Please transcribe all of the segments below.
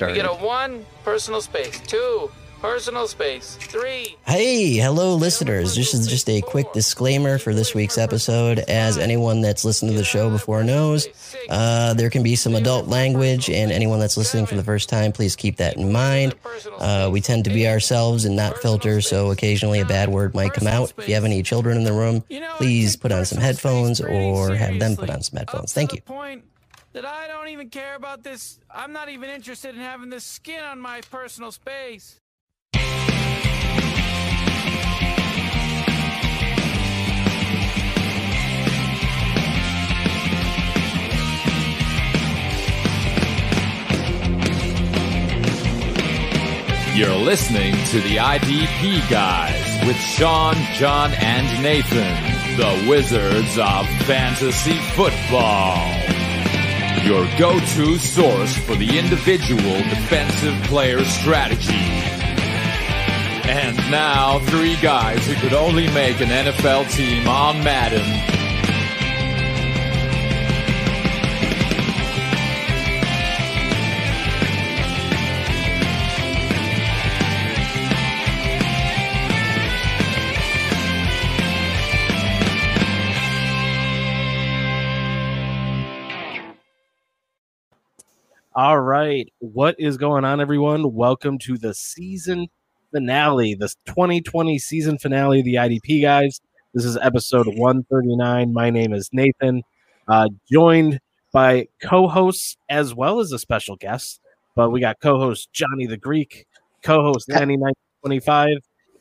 started. You get a one personal space, two personal space, three. Hey, hello, listeners. This is just a quick disclaimer for this week's episode. As anyone that's listened to the show before knows, uh, there can be some adult language, and anyone that's listening for the first time, please keep that in mind. Uh, we tend to be ourselves and not filter, so occasionally a bad word might come out. If you have any children in the room, please put on some headphones or have them put on some headphones. Thank you. That I don't even care about this. I'm not even interested in having this skin on my personal space. You're listening to the IDP Guys with Sean, John, and Nathan, the Wizards of Fantasy Football. Your go to source for the individual defensive player strategy. And now, three guys who could only make an NFL team on Madden. All right. What is going on, everyone? Welcome to the season finale, the 2020 season finale of the IDP guys. This is episode 139. My name is Nathan, uh, joined by co hosts as well as a special guest. But we got co host Johnny the Greek, co host Danny 925,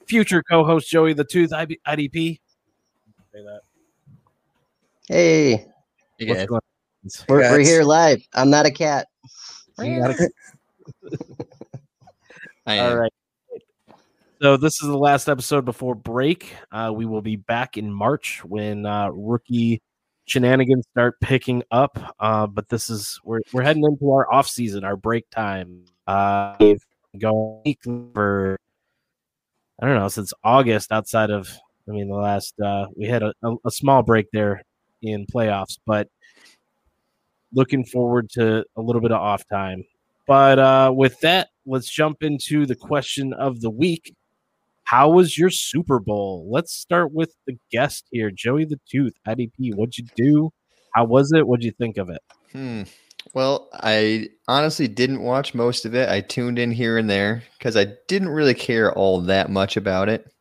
future co host Joey the Tooth IDP. Say that. Hey, What's going on? we're, we're here live. I'm not a cat. You gotta- I All am. right. So this is the last episode before break. Uh, we will be back in March when uh, rookie shenanigans start picking up. Uh, but this is we're we're heading into our off season, our break time. Uh, we've gone for I don't know since August. Outside of I mean the last uh, we had a, a, a small break there in playoffs, but looking forward to a little bit of off time. But uh, with that, let's jump into the question of the week. How was your Super Bowl? Let's start with the guest here, Joey the Tooth, IDP. What'd you do? How was it? What'd you think of it? Hmm. Well, I honestly didn't watch most of it. I tuned in here and there because I didn't really care all that much about it.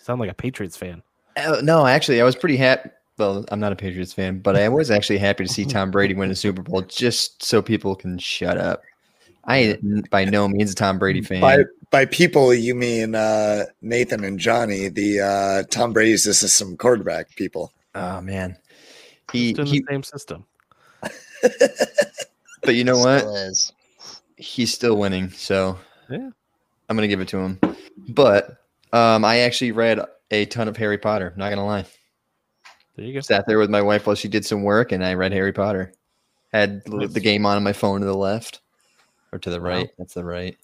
Sound like a Patriots fan. Uh, no, actually, I was pretty happy. Well, I'm not a Patriots fan, but I was actually happy to see Tom Brady win the Super Bowl just so people can shut up. I by no means a Tom Brady fan. By by people, you mean uh, Nathan and Johnny, the uh, Tom Brady's the system quarterback people. oh man, he, Just in he the same system. but you know what? Still is. he's still winning, so Yeah. I'm gonna give it to him. But um, I actually read a ton of Harry Potter. Not gonna lie, There you go. sat there with my wife while she did some work, and I read Harry Potter. Had the- the game on on my phone to the left or to the Wow. right. That's the right.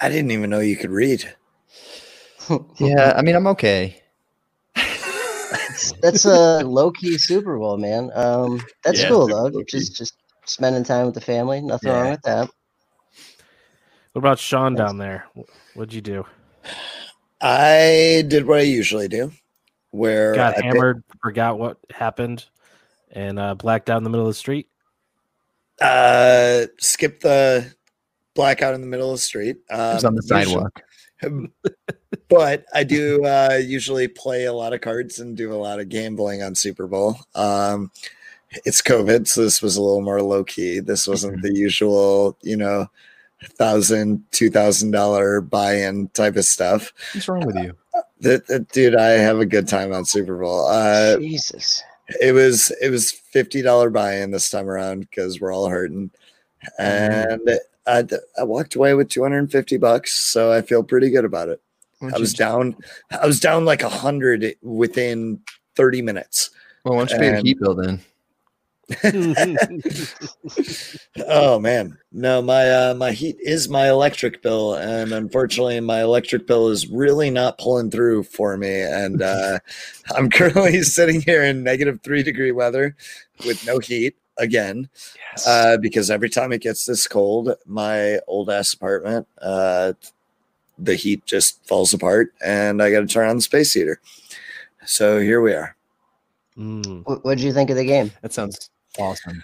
I didn't even know you could read. Yeah, I mean I'm okay. That's a low key Super Bowl, man. Um, that's Yeah, cool though. Just just spending time with the family. Nothing wrong with that. What about Sean down there? What'd you do? I did what I usually do, where Got I pick- hammered, forgot what happened, and uh, blacked out in the middle of the street. uh, skip the blackout in the middle of the street. It was Um, on the sidewalk. but I do uh, usually play a lot of cards and do a lot of gambling on Super Bowl. Um, it's COVID, so this was a little more low key. This wasn't the usual, you know, thousand, two thousand dollar buy in type of stuff. What's wrong with you? That, that- dude, I have a good time on Super Bowl. Uh, Jesus. it was it was fifty dollar buy in this time around because we're all hurting, and I, I walked away with two hundred and fifty bucks, so I feel pretty good about it. I was down. I was down like a hundred within thirty minutes. Well, why don't you pay the and- heat bill then? Oh man, no, my uh, my heat is my electric bill, and unfortunately, my electric bill is really not pulling through for me. And uh, I'm currently sitting here in negative three degree weather with no heat, again Yes. uh, because every time it gets this cold, my old ass apartment, uh, the heat just falls apart, and I got to turn on the space heater. So here we are. Mm. What did you think of the game? that sounds awesome.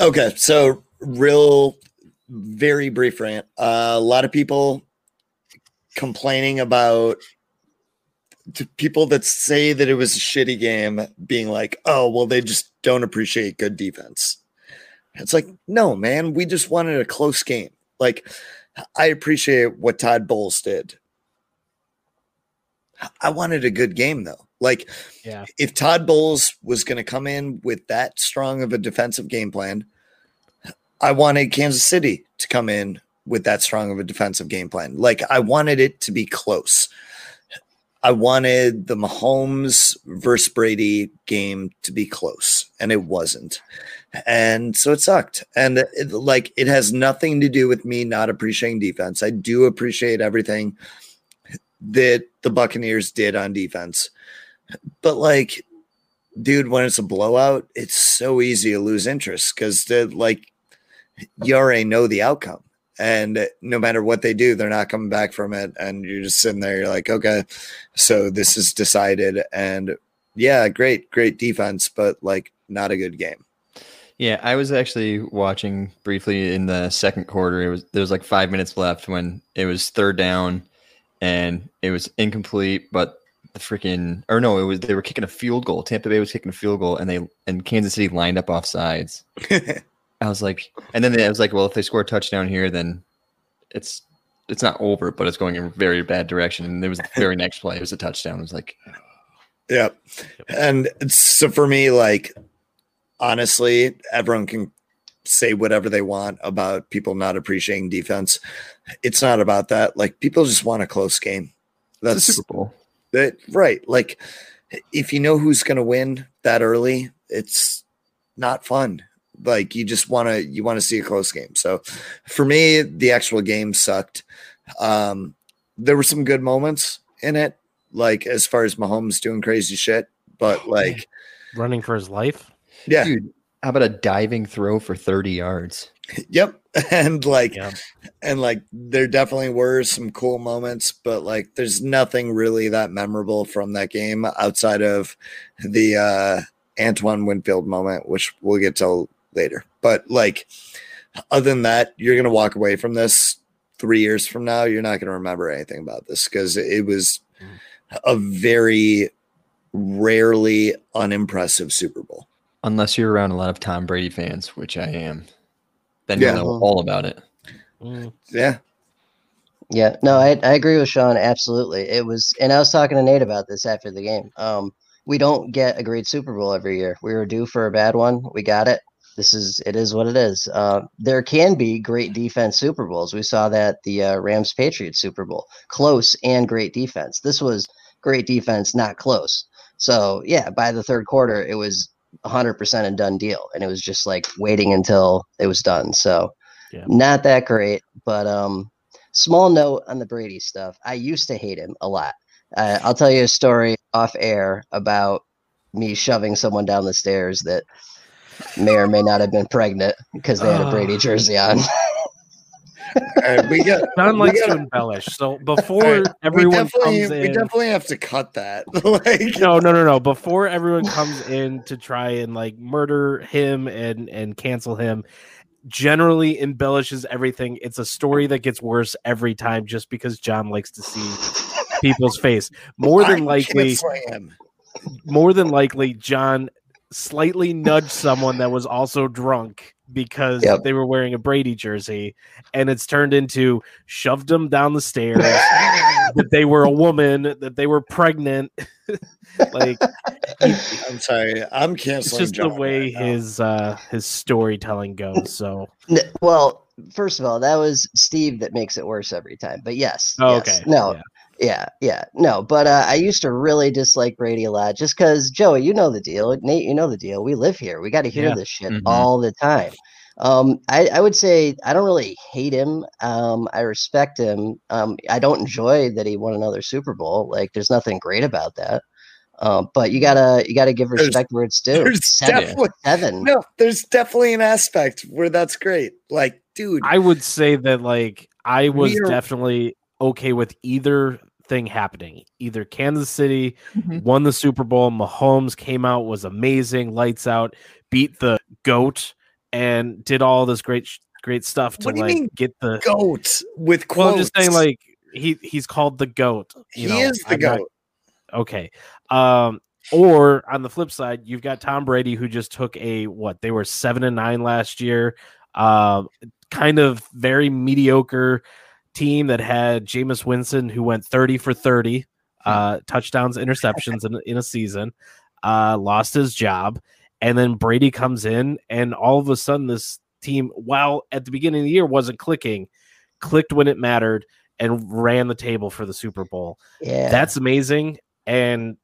Okay, so real, very brief rant. Uh, a lot of people complaining about people that say that it was a shitty game being like, oh, well, they just don't appreciate good defense. It's like, no, man, we just wanted a close game. Like, I appreciate what Todd Bowles did. I wanted a good game, though. Like, Yeah. if Todd Bowles was going to come in with that strong of a defensive game plan, I wanted Kansas City to come in with that strong of a defensive game plan. Like I wanted it to be close. I wanted the Mahomes versus Brady game to be close, and it wasn't. And so it sucked. And it, like it has nothing to do with me not appreciating defense. I do appreciate everything that the Buccaneers did on defense. But like, dude, when it's a blowout, it's so easy to lose interest because like you already know the outcome. And no matter what they do, they're not coming back from it. And you're just sitting there, you're like, okay, so this is decided. And yeah, great, great defense, but like not a good game. Yeah, I was actually watching briefly in the second quarter. It was there was like five minutes left when it was third down, and it was incomplete. But the freaking or no, it was they were kicking a field goal. Tampa Bay was kicking a field goal, and they and Kansas City lined up off sides. I was like, and then they, I was like, well, if they score a touchdown here, then it's it's not over, but it's going in a very bad direction. And there was the very next play, it was a touchdown. It was like, Yeah. And it's- so for me, like, honestly, everyone can say whatever they want about people not appreciating defense. It's not about that. Like, people just want a close game. That's Super Bowl. That, right. Like, if you know who's going to win that early, it's not fun. Like, you just want to, you want to see a close game. So for me, the actual game sucked. Um, there were some good moments in it, like as far as Mahomes doing crazy shit, but like, Running for his life. yeah, Dude, how about a diving throw for 30 yards? yep. And like, Yeah. and like, there definitely were some cool moments, but like, there's nothing really that memorable from that game outside of the uh, Antoine Winfield moment, which we'll get to later. But like, other than that, you're gonna walk away from this three years from now. You're not gonna remember anything about this because it was a very rarely unimpressive Super Bowl. Unless you're around a lot of Tom Brady fans, which I am, then Yeah. you'll know all about it. Mm. Yeah, Yeah, no, I, I agree with Sean. Absolutely. It was, and I was talking to Nate about this after the game. Um, we don't get a great Super Bowl every year. We were due for a bad one. We got it. This is, it is what it is. Uh, there can be great defense Super Bowls. We saw that the uh, Rams Patriots Super Bowl, close and great defense. This was great defense, not close. So, yeah, by the third quarter, it was 100% a done deal. And it was just like waiting until it was done. So, Yeah. not that great. But, um, small note on the Brady stuff. I used to hate him a lot. Uh, I'll tell you a story off air about me shoving someone down the stairs that may or may not have been pregnant because they had a Brady Ah. jersey on. Right, we got. John likes to embellish. So before everyone we definitely, we definitely have to cut that. like, no, no, no, no. Before everyone comes in to try and like murder him and and cancel him, generally embellishes everything. It's a story that gets worse every time, just because John likes to see people's face. More than likely, more than likely, John slightly nudged someone that was also drunk because Yep. they were wearing a Brady jersey, and it's turned into shoved them down the stairs. that they were a woman, that they were pregnant. like I'm sorry. I'm canceling. it's canceling. just the way right his uh his storytelling goes. So well, first of all, that was Steve that makes it worse every time. But yes, Oh, yes. okay. no, Yeah. Yeah, yeah, no. But uh, I used to really dislike Brady a lot, just because Joey, you know the deal. Nate, you know the deal. We live here. We got to hear Yeah. this shit Mhm. all the time. Um, I, I would say I don't really hate him. Um, I respect him. Um, I don't enjoy that he won another Super Bowl. Like, there's nothing great about that. Um, but you gotta you gotta give There's- respect where it's due. There's Seven, definitely seven. no, there's definitely an aspect where that's great. Like, dude, I would say that like I was are- definitely okay with either thing happening. Either Kansas City Mhm. won the Super Bowl, Mahomes came out was amazing, lights out, beat the goat, and did all this great great stuff to What do you like mean, get the. goat with quotes. Well, I'm just saying like he he's called the goat. You he know, is the I'm not- goat. okay. Um, or on the flip side, you've got Tom Brady who just took a what they were seven and nine last year. Um, kind of very mediocre team that had Jameis Winston who went 30 for 30 uh touchdowns, interceptions in, in a season, uh lost his job, and then Brady comes in and all of a sudden this team, while at the beginning of the year wasn't clicking, clicked when it mattered and ran the table for the Super Bowl. Yeah, That's amazing. And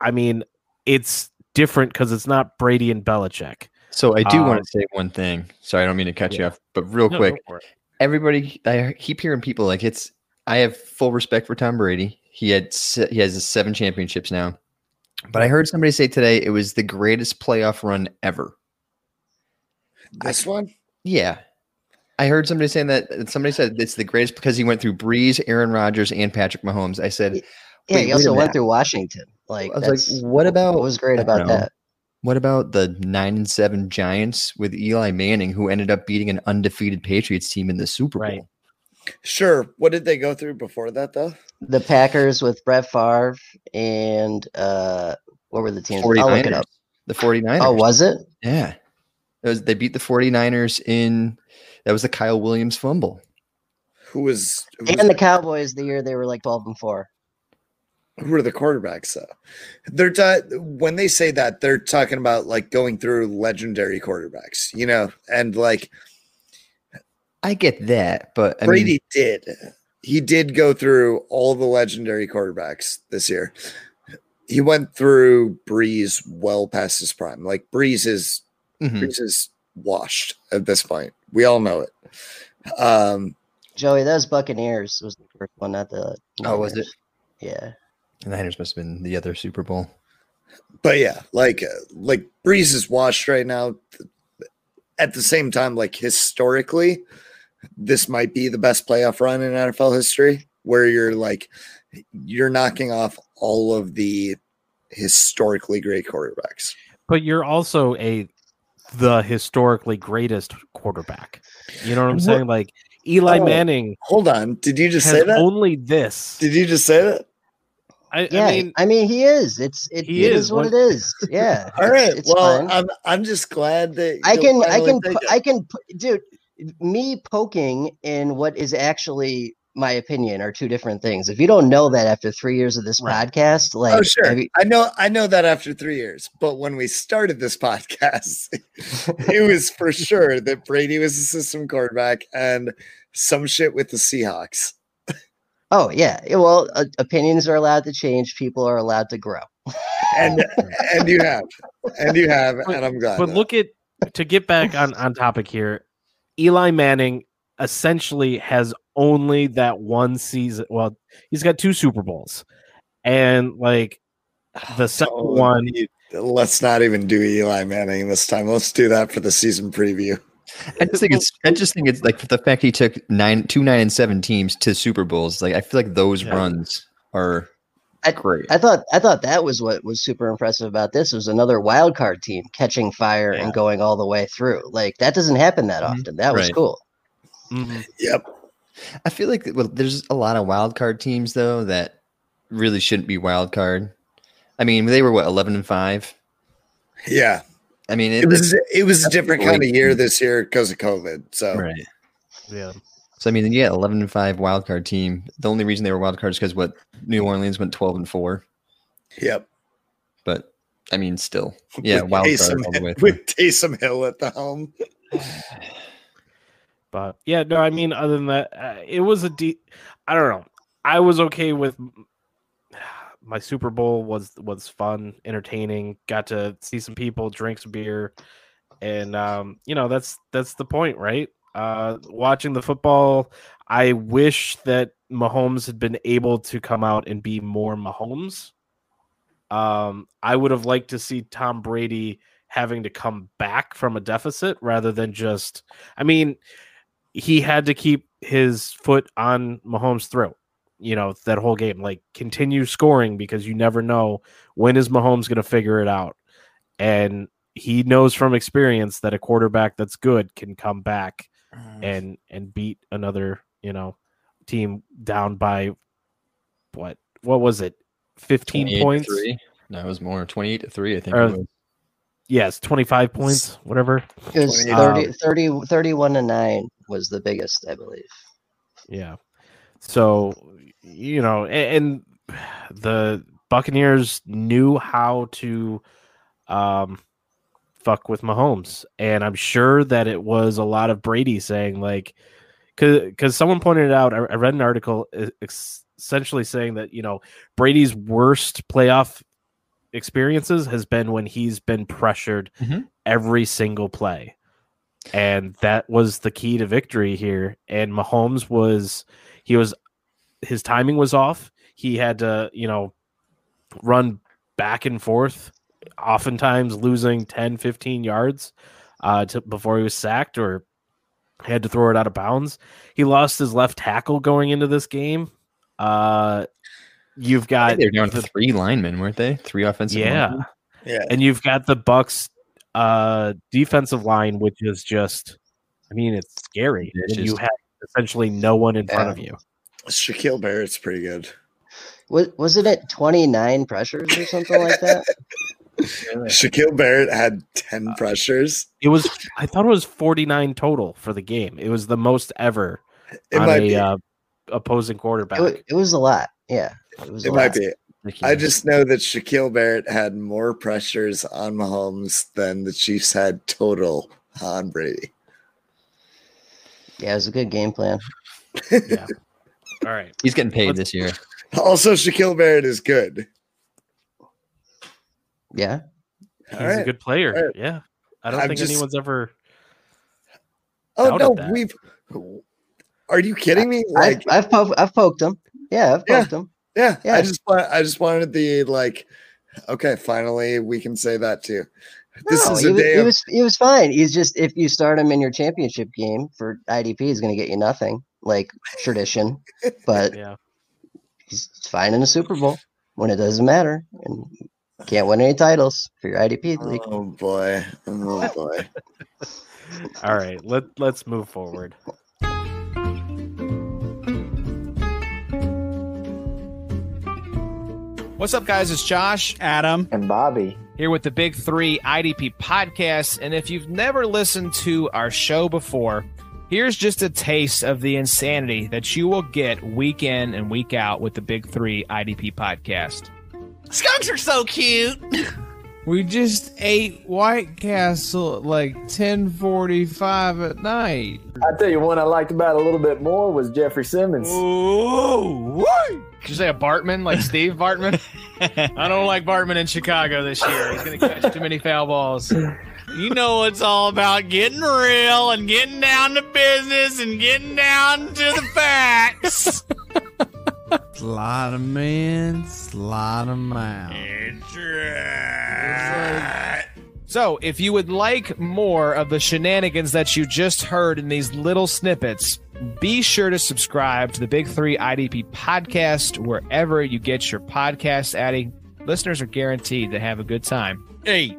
I mean, it's different because it's not Brady and Belichick. So I do want Um, to say one thing. Sorry, I don't mean to cut you off, but real No, quick, go for it. Everybody I keep hearing people like it's I have full respect for Tom Brady. He had he has seven championships now. But I heard somebody say today it was the greatest playoff run ever. This one, Yeah. I heard somebody saying that somebody said it's the greatest because he went through Brees, Aaron Rodgers, and Patrick Mahomes. I said, yeah. he also went minute. through Washington. Like, I was like, what about what was great about that? What about the nine and seven Giants with Eli Manning, who ended up beating an undefeated Patriots team in the Super Bowl? Right. sure. What did they go through before that, though? The Packers with Brett Favre and uh, what were the teams? I'll look it up. The 49ers. Oh, was it? Yeah. It was, they beat the 49ers in that was the Kyle Williams fumble. Who was, who, was- And the Cowboys the year they were like twelve and four. Who are the quarterbacks? Though they're ta- when they say that they're talking about like going through legendary quarterbacks, you know, and like I get that, but I Brady mean, did. He did go through all the legendary quarterbacks this year. He went through Brees well past his prime. Like Brees is mhm. Brees is washed at this point. We all know it. Um, Joey, those Buccaneers was the first one, not the. Oh, was it? Yeah. The Niners must have been the other Super Bowl. but yeah, like uh, like Brees is washed right now. At the same time, like historically, this might be the best playoff run in NFL history, where you're like you're knocking off all of the historically great quarterbacks. But you're also a the historically greatest quarterback. You know what I'm What- saying? Like Eli Oh, Manning Hold on, did you just say that? only this. Did you just say that? I, Yeah, I mean, he is. It's it, He it is. is what What- it is. Yeah. All right. it's well, fine. I'm I'm just glad that I can, I can, take pu- I can, pu- dude. Me poking in what is actually my opinion are two different things. If you don't know that after three years of this Right. podcast, like, oh sure, you- I know I know that after three years. But when we started this podcast, it was for sure that Brady was a system quarterback and some shit with the Seahawks. Oh yeah, Yeah, well, uh, opinions are allowed to change. People are allowed to grow. And and you have, and you have, and I'm glad. but of look at to get back on on topic here. Eli Manning essentially has only that one season. Well, he's got two Super Bowls, and like the second Oh, one, Let's not even do Eli Manning this time. Let's do that for the season preview. I just think it's I just think it's like the fact he took nine two nine and seven teams to Super Bowls. Like I feel like those Yeah. runs are I- great. I thought, I thought that was what was super impressive about this was another wild card team catching fire Yeah. and going all the way through. Like that doesn't happen that Mhm. often. That was Right. cool. Mhm. Yep. I feel like well, there's a lot of wild card teams though that really shouldn't be wild card. I mean, they were what eleven and five. Yeah. I mean, It was it was a different kind of year this year because of COVID. So right. Yeah. So I mean, yeah, eleven and five wild card team. The only reason they were wild cards because what New Orleans went twelve and four. yep. But I mean, still, yeah, With wild card Taysom, all the way through. with Taysom Hill at the helm. But yeah, no, I mean, other than that, uh, it was a deep. I don't know. I was okay with my Super Bowl was was fun, entertaining. Got to see some people, drink some beer, and um, you know that's that's the point, right? Uh, watching the football, I wish that Mahomes had been able to come out and be more Mahomes. Um, I would have liked to see Tom Brady having to come back from a deficit rather than just. I mean, he had to keep his foot on Mahomes' throat. You know that whole game, like continue scoring because you never know when is Mahomes going to figure it out, and he knows from experience that a quarterback that's good can come back and and beat another you know team down by what what was it 15 points No, it was more. 28 to 3, I think. Or- it was. yes 25 points whatever It was 28. 30, 30, 31 to 9 was the biggest, I believe. yeah so you know a- and, the buccaneers knew how to um fuck with mahomes. And i'm sure that it was a lot of brady saying like because someone pointed it out I, I read an article essentially saying that you know brady's worst playoff experiences has been when he's been pressured Mhm. every single play. And that was the key to victory here. And mahomes was he was his timing was off. He had to you know run back and forth oftentimes losing 10 15 yards uh to, before he was sacked or had to throw it out of bounds. He lost his left tackle going into this game. Uh you've got they were down the- three linemen, weren't they? Three offensive yeah. linemen. Yeah. and you've got the bucks uh defensive line which is just i mean it's scary. It's and you just- have essentially no one in front of you Shaquille Barrett's pretty good. Was, was it at 29 pressures or something like that? Shaquille Barrett had 10 pressures. it was i thought it was 49 total for the game it was the most ever It on might a be. uh, opposing quarterback It, it was a lot. Yeah. It was a it lot. might be. I just know that Shaquille Barrett had more pressures on Mahomes than the Chiefs had total on Brady. Yeah, it was a good game plan. yeah all right He's getting paid Let's- this year. Also, Shaquille Barrett is good. Yeah. he's All a good player All right. yeah i don't I'm think just- anyone's ever Oh no, that. we've. Are you kidding me? I've, I've, po- I've poked him. Yeah, I've Yeah. poked him. yeah, yeah. I just want. I just wanted the like. Okay, finally, we can say that too. This No, is he, a was, day he of was he was fine. He's just if you start him in your championship game for IDP, he's going to get you nothing like tradition. But yeah he's fine in the Super Bowl when it doesn't matter, and can't win any titles for your IDP league. Oh boy. Oh boy. all right let let's move forward What's up, guys? It's Josh Adam. and Bobby. here with the Big Three IDP podcast. And if you've never listened to our show before, here's just a taste of the insanity that you will get week in and week out with the Big Three IDP podcast. Skunks are so cute. We just ate White Castle at like 10:45 at night. I tell you, one I liked about it a little bit more was Jeffrey Simmons. Ooh, Did you say a Bartman, like Steve Bartman? I don't like Bartman in Chicago this year. He's going to catch too many foul balls. You know it's all about getting real and getting down to business and getting down to the facts. Slide 'em in, slide 'em out. It's right. So, if you would like more of the shenanigans that you just heard in these little snippets, be sure to subscribe to the Big Three IDP podcast wherever you get your podcast. Addy, listeners are guaranteed to have a good time. Hey,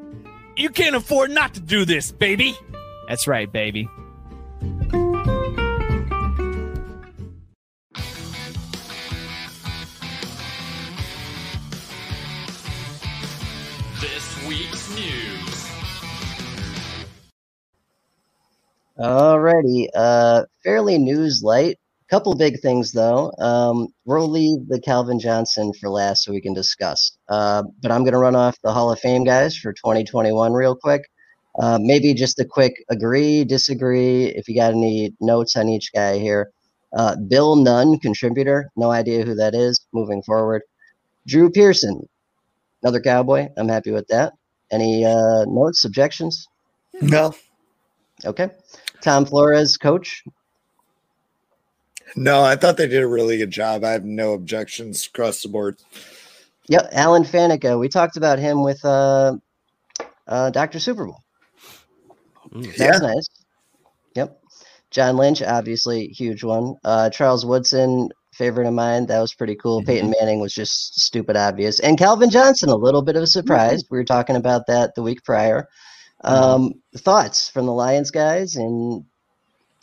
you can't afford not to do this, baby. That's right, baby. This week's news. Alrighty, uh, fairly news light. Couple big things though. Um, we'll leave the Calvin Johnson for last so we can discuss. Uh, but I'm going to run off the Hall of Fame guys for 2021 real quick. Uh, maybe just a quick agree, disagree. If you got any notes on each guy here. Uh, Bill Nunn, contributor. No idea who that is. Moving forward. Drew Pearson, another Cowboy. I'm happy with that. Any uh, notes, objections? No, Okay. Tom Flores, coach. No, I thought they did a really good job. I have no objections across the board. Yep, Alan Faneca. We talked about him with uh, uh, Doctor Super Bowl. Mm. That was nice. Yep. John Lynch, obviously huge one. Uh, Charles Woodson, favorite of mine. That was pretty cool. Peyton Manning was just stupid obvious, and Calvin Johnson, a little bit of a surprise. We were talking about that the week prior. Um, thoughts from the Lions guys and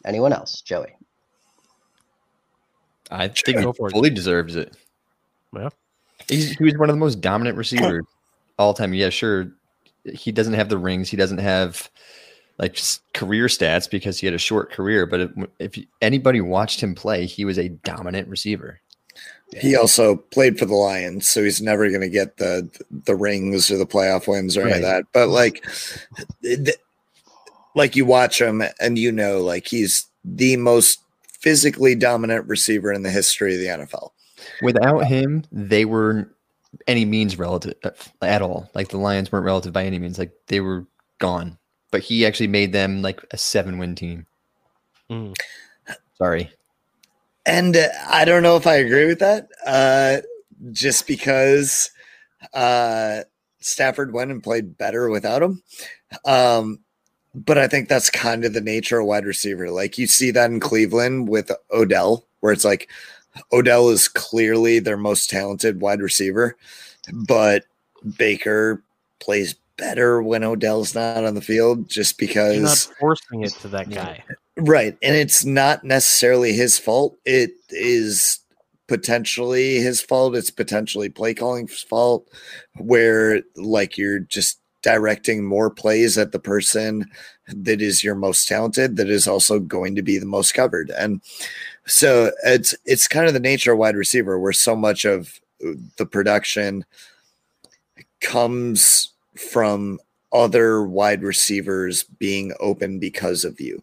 anyone else, Joey? I think Go he for it. fully deserves it. Yeah. He's, he was one of the most dominant receivers all time. Yeah, sure. He doesn't have the rings. He doesn't have like s- career stats because he had a short career. But if, if anybody watched him play, he was a dominant receiver. He also played for the Lions, so he's never going to get the the rings or the playoff wins or any of that. But like, th- like you watch him and you know, like he's the most physically dominant receiver in the history of the NFL. Without him, they were any means relative uh, at all. Like the Lions weren't relative by any means. Like they were gone. But he actually made them like a seven win team. Mm. Sorry. And uh, I don't know if I agree with that. Uh, just because uh, Stafford went and played better without him. Um, but I think that's kind of the nature of wide receiver. Like you see that in Cleveland with Odell, where it's like Odell is clearly their most talented wide receiver, but Baker plays better when Odell's not on the field just because You're not forcing it to that guy. Right. And it's not necessarily his fault. It is potentially his fault. It's potentially play calling's fault, where like you're just directing more plays at the person that is your most talented, that is also going to be the most covered. And so it's it's kind of the nature of wide receiver where so much of the production comes from other wide receivers being open because of you.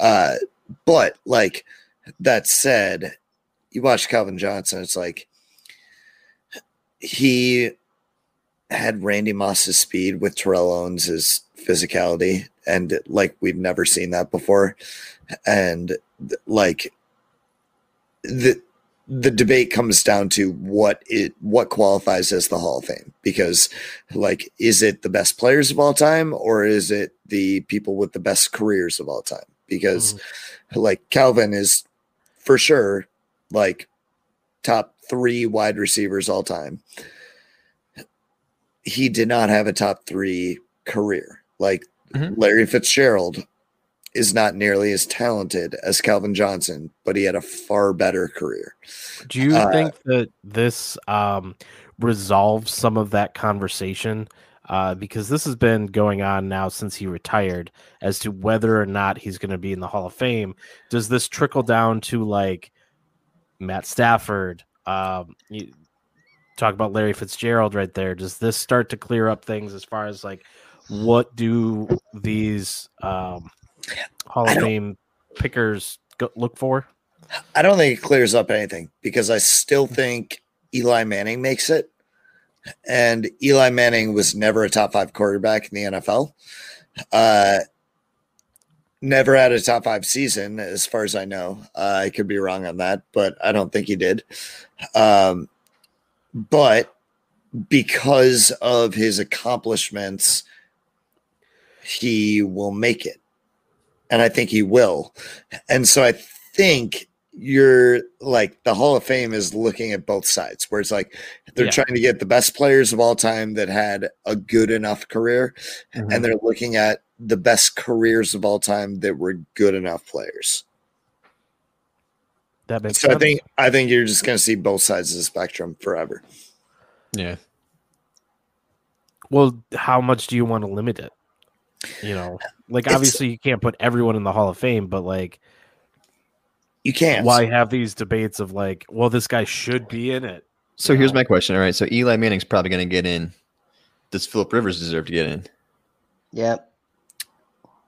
Uh, but like that said, you watch Calvin Johnson, it's like he had Randy Moss's speed with Terrell Owens' physicality, and like we've never seen that before. And like the the debate comes down to what it what qualifies as the Hall of Fame. Because like is it the best players of all time or is it the people with the best careers of all time? Because mm-hmm. like Calvin is for sure like top 3 wide receivers all time he did not have a top 3 career like Mhm. Larry Fitzgerald is not nearly as talented as Calvin Johnson but he had a far better career Do you Uh, think that this um, resolves some of that conversation? Uh, because this has been going on now since he retired as to whether or not he's going to be in the Hall of Fame. Does this trickle down to like Matt Stafford? Um, talk about Larry Fitzgerald right there. Does this start to clear up things as far as like what do these um, Hall of Fame pickers go- look for? I don't think it clears up anything because I still think Eli Manning makes it. And Eli Manning was never a top five quarterback in the NFL. Uh, never had a top five season, as far as I know. Uh, I could be wrong on that, but I don't think he did. Um, but because of his accomplishments, he will make it. And I think he will. And so I think you're like the Hall of Fame is looking at both sides, where it's like they're Yeah. trying to get the best players of all time that had a good enough career, and mm-hmm. they're looking at the best careers of all time that were good enough players. That makes So I think I think you're just going to see both sides of the spectrum forever. Yeah. Well, how much do you want to limit it? You know, like It's- obviously you can't put everyone in the Hall of Fame, but like, You can't. why have these debates of like, well, this guy should be in it? So here's know? my question. All right. So Eli Manning's probably going to get in. Does Philip Rivers deserve to get in? Yep.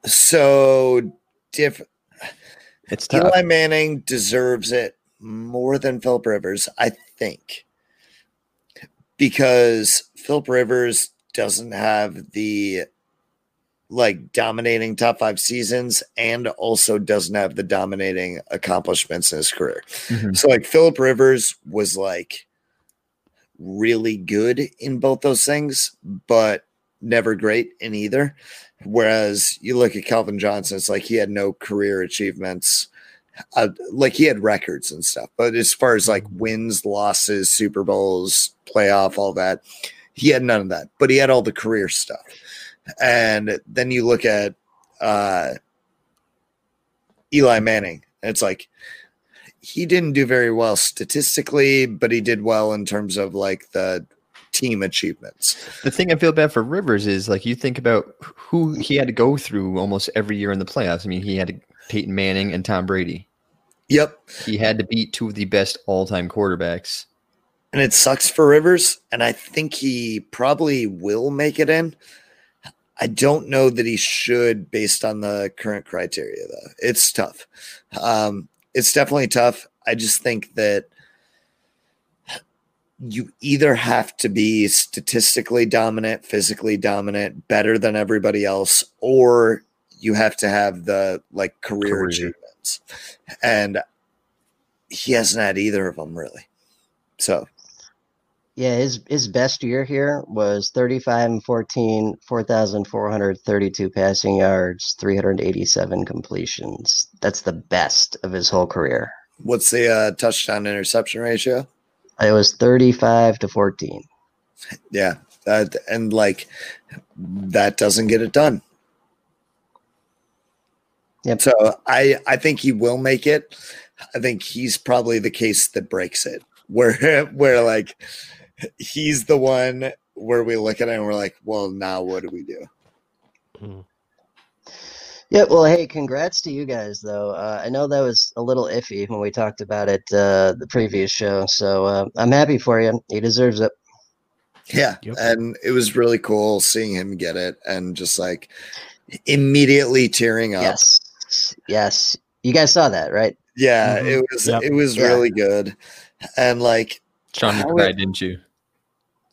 So diff- It's tough. Eli Manning deserves it more than Philip Rivers, I think, because Philip Rivers doesn't have the like dominating top five seasons and also doesn't have the dominating accomplishments in his career. Mhm. So like Philip Rivers was like really good in both those things, but never great in either. Whereas you look at Calvin Johnson, it's like he had no career achievements. Uh, like he had records and stuff, but as far as like wins, losses, Super Bowls, playoff, all that, he had none of that. But he had all the career stuff. And then you look at uh, Eli Manning, and it's like he didn't do very well statistically, but he did well in terms of like the team achievements. The thing I feel bad for Rivers is like you think about who he had to go through almost every year in the playoffs. I mean, he had Peyton Manning and Tom Brady. Yep. He had to beat two of the best all-time quarterbacks. And it sucks for Rivers, and I think he probably will make it in. I don't know that he should based on the current criteria though. It's tough. Um, it's definitely tough. I just think that you either have to be statistically dominant, physically dominant, better than everybody else, or you have to have the like career, Career. achievements. And he hasn't had either of them really. So Yeah, his his best year here was 35 and 14, 4,432 passing yards, 387 completions. That's the best of his whole career. what's the uh, touchdown interception ratio? It was 35 to 14. Yeah. That and like that doesn't get it done. Yep. So I I think he will make it. I think he's probably the case that breaks it. Where where like he's the one where we look at it and we're like, well, now what do we do? Hmm. Yeah, well, hey, congrats to you guys, though. Uh, I know that was a little iffy when we talked about it uh, the previous show, so uh, I'm happy for you. He deserves it. Yeah. Yep. And it was really cool seeing him get it and just like immediately tearing up. Yes, yes. You guys saw that, right? Yeah, Mhm. it was Yep. it was Yeah. really good. And like Sean, you How cried, didn't you?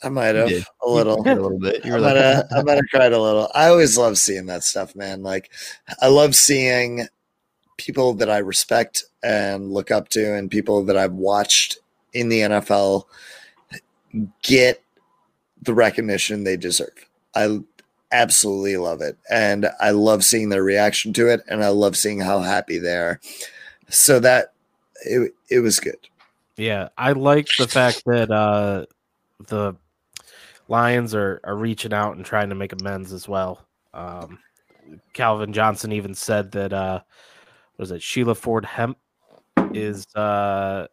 I might have a little. a little bit. You I were might, like, have, I might have cried a little. I always love seeing that stuff, man. Like, I love seeing people that I respect and look up to, and people that I've watched in the NFL get the recognition they deserve. I absolutely love it, and I love seeing their reaction to it, and I love seeing how happy they are. So that it it was good. Yeah, I like the fact that uh, the Lions are, are reaching out and trying to make amends as well. Um, Calvin Johnson even said that uh, was it Sheila Ford Hamp is uh,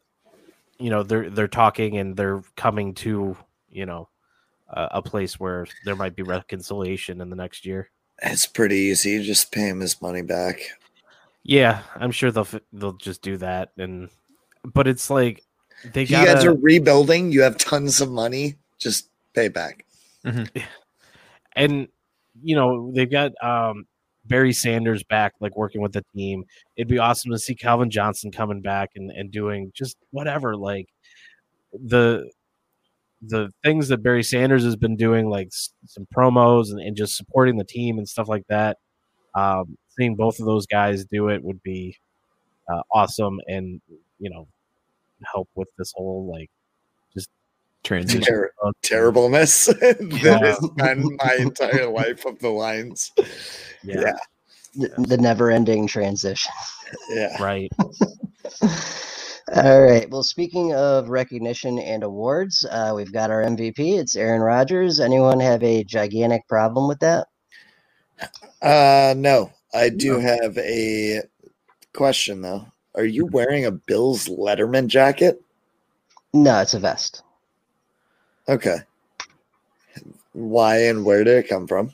you know they're they're talking and they're coming to you know uh, a place where there might be reconciliation in the next year. It's pretty easy. You just pay him his money back. Yeah, I'm sure they'll they'll just do that and but it's like they you guys are rebuilding. You have tons of money. Just pay back. and you know they've got um Barry Sanders back, like working with the team. It'd be awesome to see Calvin Johnson coming back and, and doing just whatever, like the the things that Barry Sanders has been doing, like s- some promos and, and just supporting the team and stuff like that. Um, seeing both of those guys do it would be uh, awesome, and you know, help with this whole like transition. Ter- terribleness that has been my entire life of the Lions. yeah, Yeah. The, the never-ending transition. Yeah. right. All right. Well, speaking of recognition and awards, uh, we've got our MVP. It's Aaron Rodgers. Anyone have a gigantic problem with that? Uh no. I do have a question though. Are you wearing a Bills Letterman jacket? No, it's a vest. Okay. Why and where did it come from?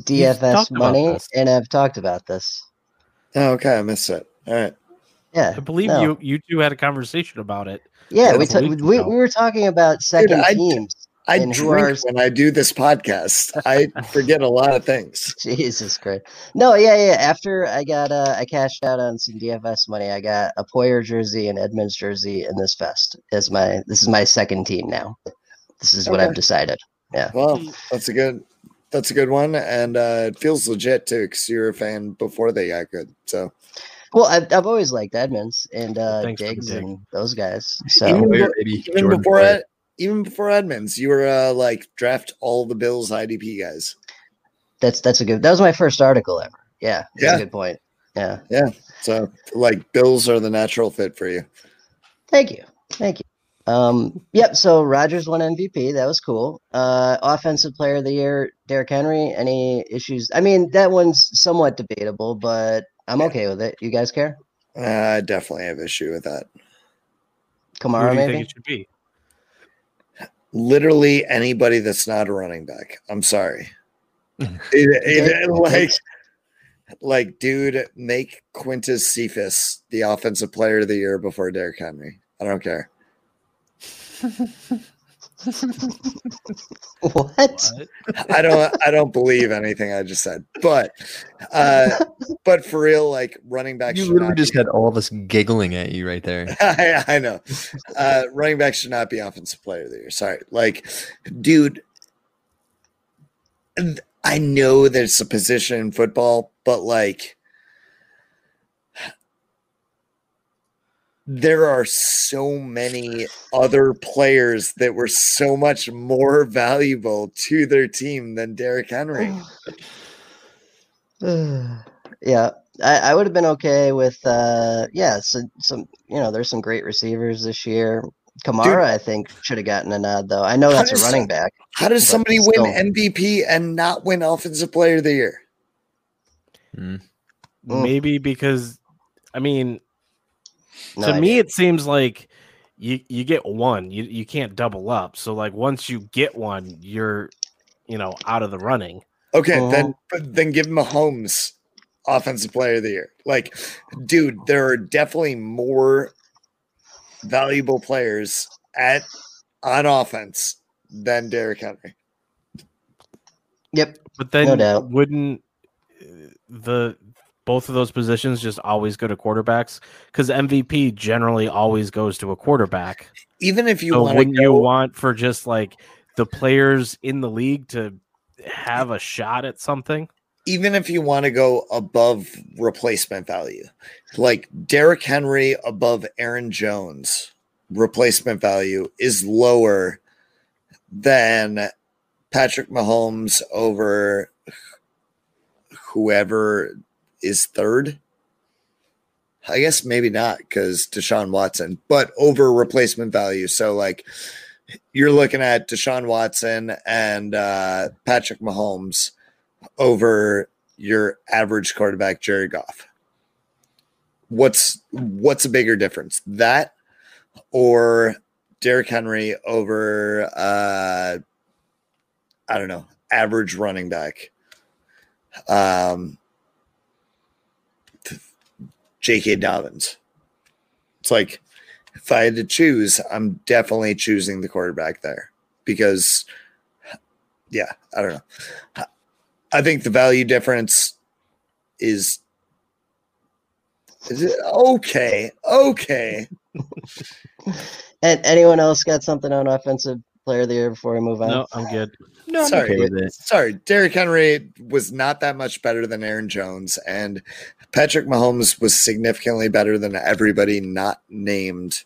DFS money, and I've talked about this. Oh, okay, I missed it. All right. Yeah, I believe no. you you two had a conversation about it. Yeah, Yeah, we, ta- we we were talking about second I- teams. I And who drink are- when I do this podcast. I forget a lot of things. Jesus Christ! No, yeah, yeah. After I got, uh, I cashed out on some DFS money. I got a Poyer jersey, and Edmonds jersey, and this vest as my. This is my second team now. This is what I've decided. Yeah. Well, that's a good that's a good one. And uh it feels legit too, because you're a fan before they got good. So Well, I've, I've always liked Edmonds and uh, Thanks Diggs and those guys. So Even Poyer, be- baby. even before Poyer. that, even before Edmonds, you were uh, like draft all the Bills IDP guys. That's that's a good. That was my first article ever. Yeah, that's Yeah. a good point. Yeah, yeah, So like Bills are the natural fit for you. thank you, thank you. Um, yep. So Rodgers won MVP. That was cool. Uh, offensive player of the year, Derrick Henry. Any issues? I mean, that one's somewhat debatable, but I'm okay with it. You guys care? Uh, I definitely have an issue with that. Who Kamara, do you maybe. think it should be? Literally anybody that's not a running back. I'm sorry. It- it- like, like, dude, make Quintez Cephus the offensive player of the year before Derrick Henry. I don't care. What? I don't I don't believe anything I just said. But uh but for real, like running back You literally just be- had all of us giggling at you right there. I, I know. Uh running back should not be offensive player of the year. Sorry. Like, dude, I know there's a position in football, but like there are so many other players that were so much more valuable to their team than Derrick Henry. yeah, I, I would have been okay with uh yeah, so, some you know, there's some great receivers this year. Kamara, I think, should have gotten a nod though. I know that's a running back. How does somebody still. win MVP and not win Offensive Player of the Year? Mm. Maybe because, I mean, No to me it seems like you you get one, you you can't double up. So like once you get one, you're you know out of the running. Okay, Uh-huh. then but then give Mahomes Offensive Player of the Year. Like, dude, there are definitely more valuable players at on offense than Derrick Henry. Yep. But then No doubt. wouldn't uh, the both of those positions just always go to quarterbacks? Because MVP generally always goes to a quarterback. Even if you so want to wouldn't you want for just like the players in the league to have a shot at something? even if you want to go above replacement value, like Derrick Henry above Aaron Jones, replacement value is lower than Patrick Mahomes over whoever is third. I guess maybe not because Deshaun Watson, but over replacement value. So, like, you're looking at Deshaun Watson and uh, Patrick Mahomes over your average quarterback Jerry Goff. What's what's a bigger difference? That or Derrick Henry over uh I don't know, average running back. Um J.K. Dobbins. It's like if I had to choose, I'm definitely choosing the quarterback there because yeah, I don't know. I think the value difference is, is it okay. Okay. And anyone else got something on offensive player of the year before we move on? No, I'm good. No, I'm sorry. okay with it. Sorry. Derrick Henry was not that much better than Aaron Jones, and Patrick Mahomes was significantly better than everybody not named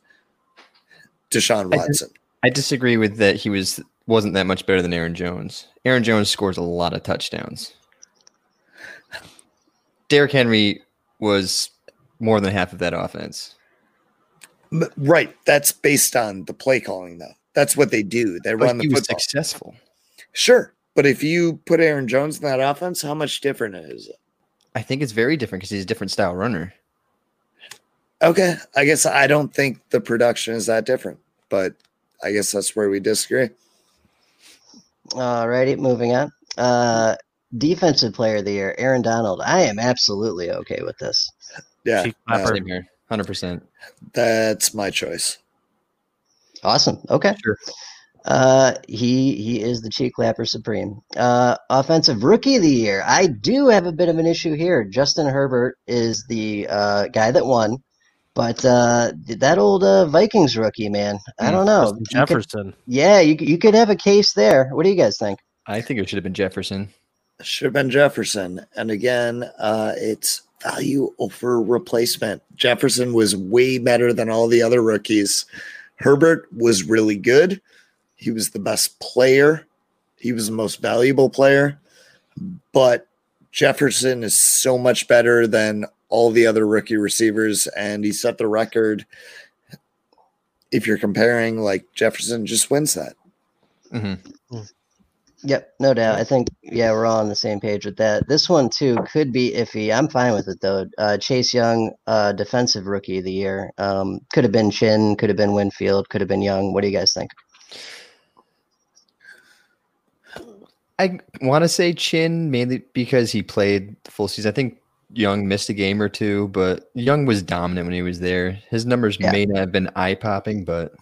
Deshaun I just- Watson. I disagree with that. He was wasn't that much better than Aaron Jones. Aaron Jones scores a lot of touchdowns. Derrick Henry was more than half of that offense. Right. That's based on the play calling, though. That's what they do. They But run the he was football. successful. Sure. But if you put Aaron Jones in that offense, how much different is it? I think it's very different because he's a different style runner. Okay. I guess I don't think the production is that different, but I guess that's where we disagree. Alrighty, moving on. Uh, defensive player of the year, Aaron Donald. I am absolutely okay with this. Yeah. Cheek no. Same here, hundred percent. that's my choice. Awesome. Okay. Sure. Uh, he he is the cheek clapper supreme. Uh, offensive rookie of the year. I do have a bit of an issue here. Justin Herbert is the uh, guy that won, but uh, that old uh, Vikings rookie man. I don't know. Justin You could- Jefferson. yeah, you you could have a case there. What do you guys think? I think it should have been Jefferson. Should have been Jefferson. And again, uh, it's value over replacement. Jefferson was way better than all the other rookies. Herbert was really good, He was the best player. He was the most valuable player. But Jefferson is so much better than all the other rookie receivers, and he set the record. If you're comparing, like Jefferson just wins that. Mm-hmm. Yep, no doubt. I think yeah, we're all on the same page with that. This one too could be iffy. I'm fine with it though. Uh, Chase Young, uh, defensive rookie of the year. Um, could have been Chinn, could have been Winfield, could have been Young. What do you guys think? I want to say Chinn mainly because he played the full season. I think Young missed a game or two, but Young was dominant when he was there. His numbers Yeah. may not have been eye popping, but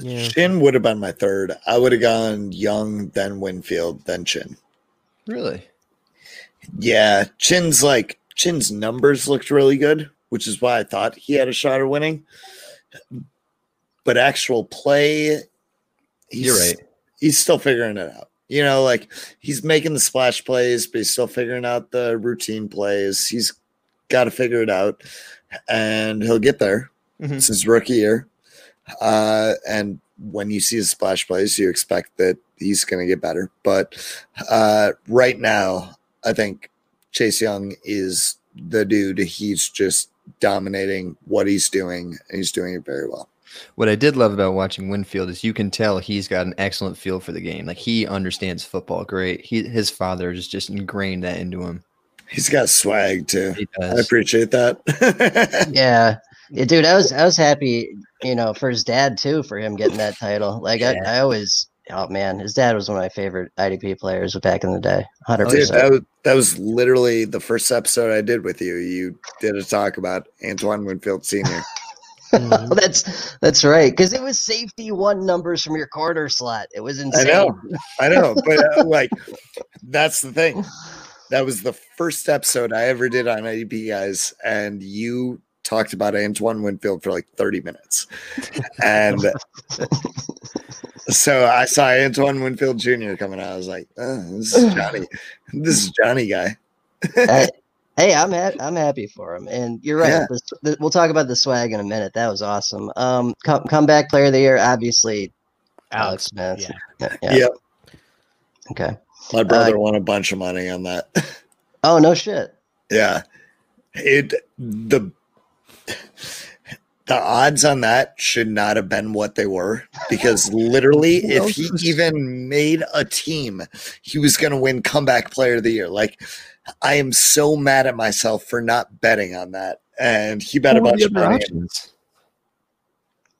Yeah. Chinn would have been my third. I would have gone Young, then Winfield, then Chinn. really, Yeah, Chinn's like Chinn's numbers looked really good, which is why I thought he had a shot at winning. But actual play, he's, you're right. He's still figuring it out. You know, like he's making the splash plays, but he's still figuring out the routine plays. He's got to figure it out, and he'll get there. Mhm. It's his rookie year, uh, and when you see his splash plays, you expect that he's going to get better. But uh, right now, I think Chase Young is the dude. He's just dominating what he's doing, and he's doing it very well. What I did love about watching Winfield is you can tell he's got an excellent feel for the game. Like he understands football great. He his father has just ingrained that into him. He's got swag too. He I appreciate that. Yeah. Yeah, dude, I was I was happy, you know, for his dad too, for him getting that title. Like I, I always oh man, his dad was one of my favorite IDP players back in the day. Hundred Dude, percent. that was, that was literally the first episode I did with you. You did a talk about Antoine Winfield Sr. Oh, that's that's right. Because it was safety one numbers from your corner slot. It was insane. I know, I know, but uh, like that's the thing. That was the first episode I ever did on IDP guys, and you talked about Antoine Winfield for like 30 minutes. And so I saw Antoine Winfield Jr. coming out. I was like, oh, this is Johnny. This is Johnny guy. Hey, hey, I'm ha- I'm happy for him. And you're right. Yeah. The, the, we'll talk about the swag in a minute. That was awesome. Um, come, comeback player of the year, obviously Alex Smith. Yeah. Yeah. yeah. Yep. Okay. My brother won a bunch of money on that. Oh no shit. Yeah. It the the odds on that should not have been what they were because literally if he even made a team, he was going to win comeback player of the year. Like I am so mad at myself for not betting on that. And he bet a What were bunch of money. options?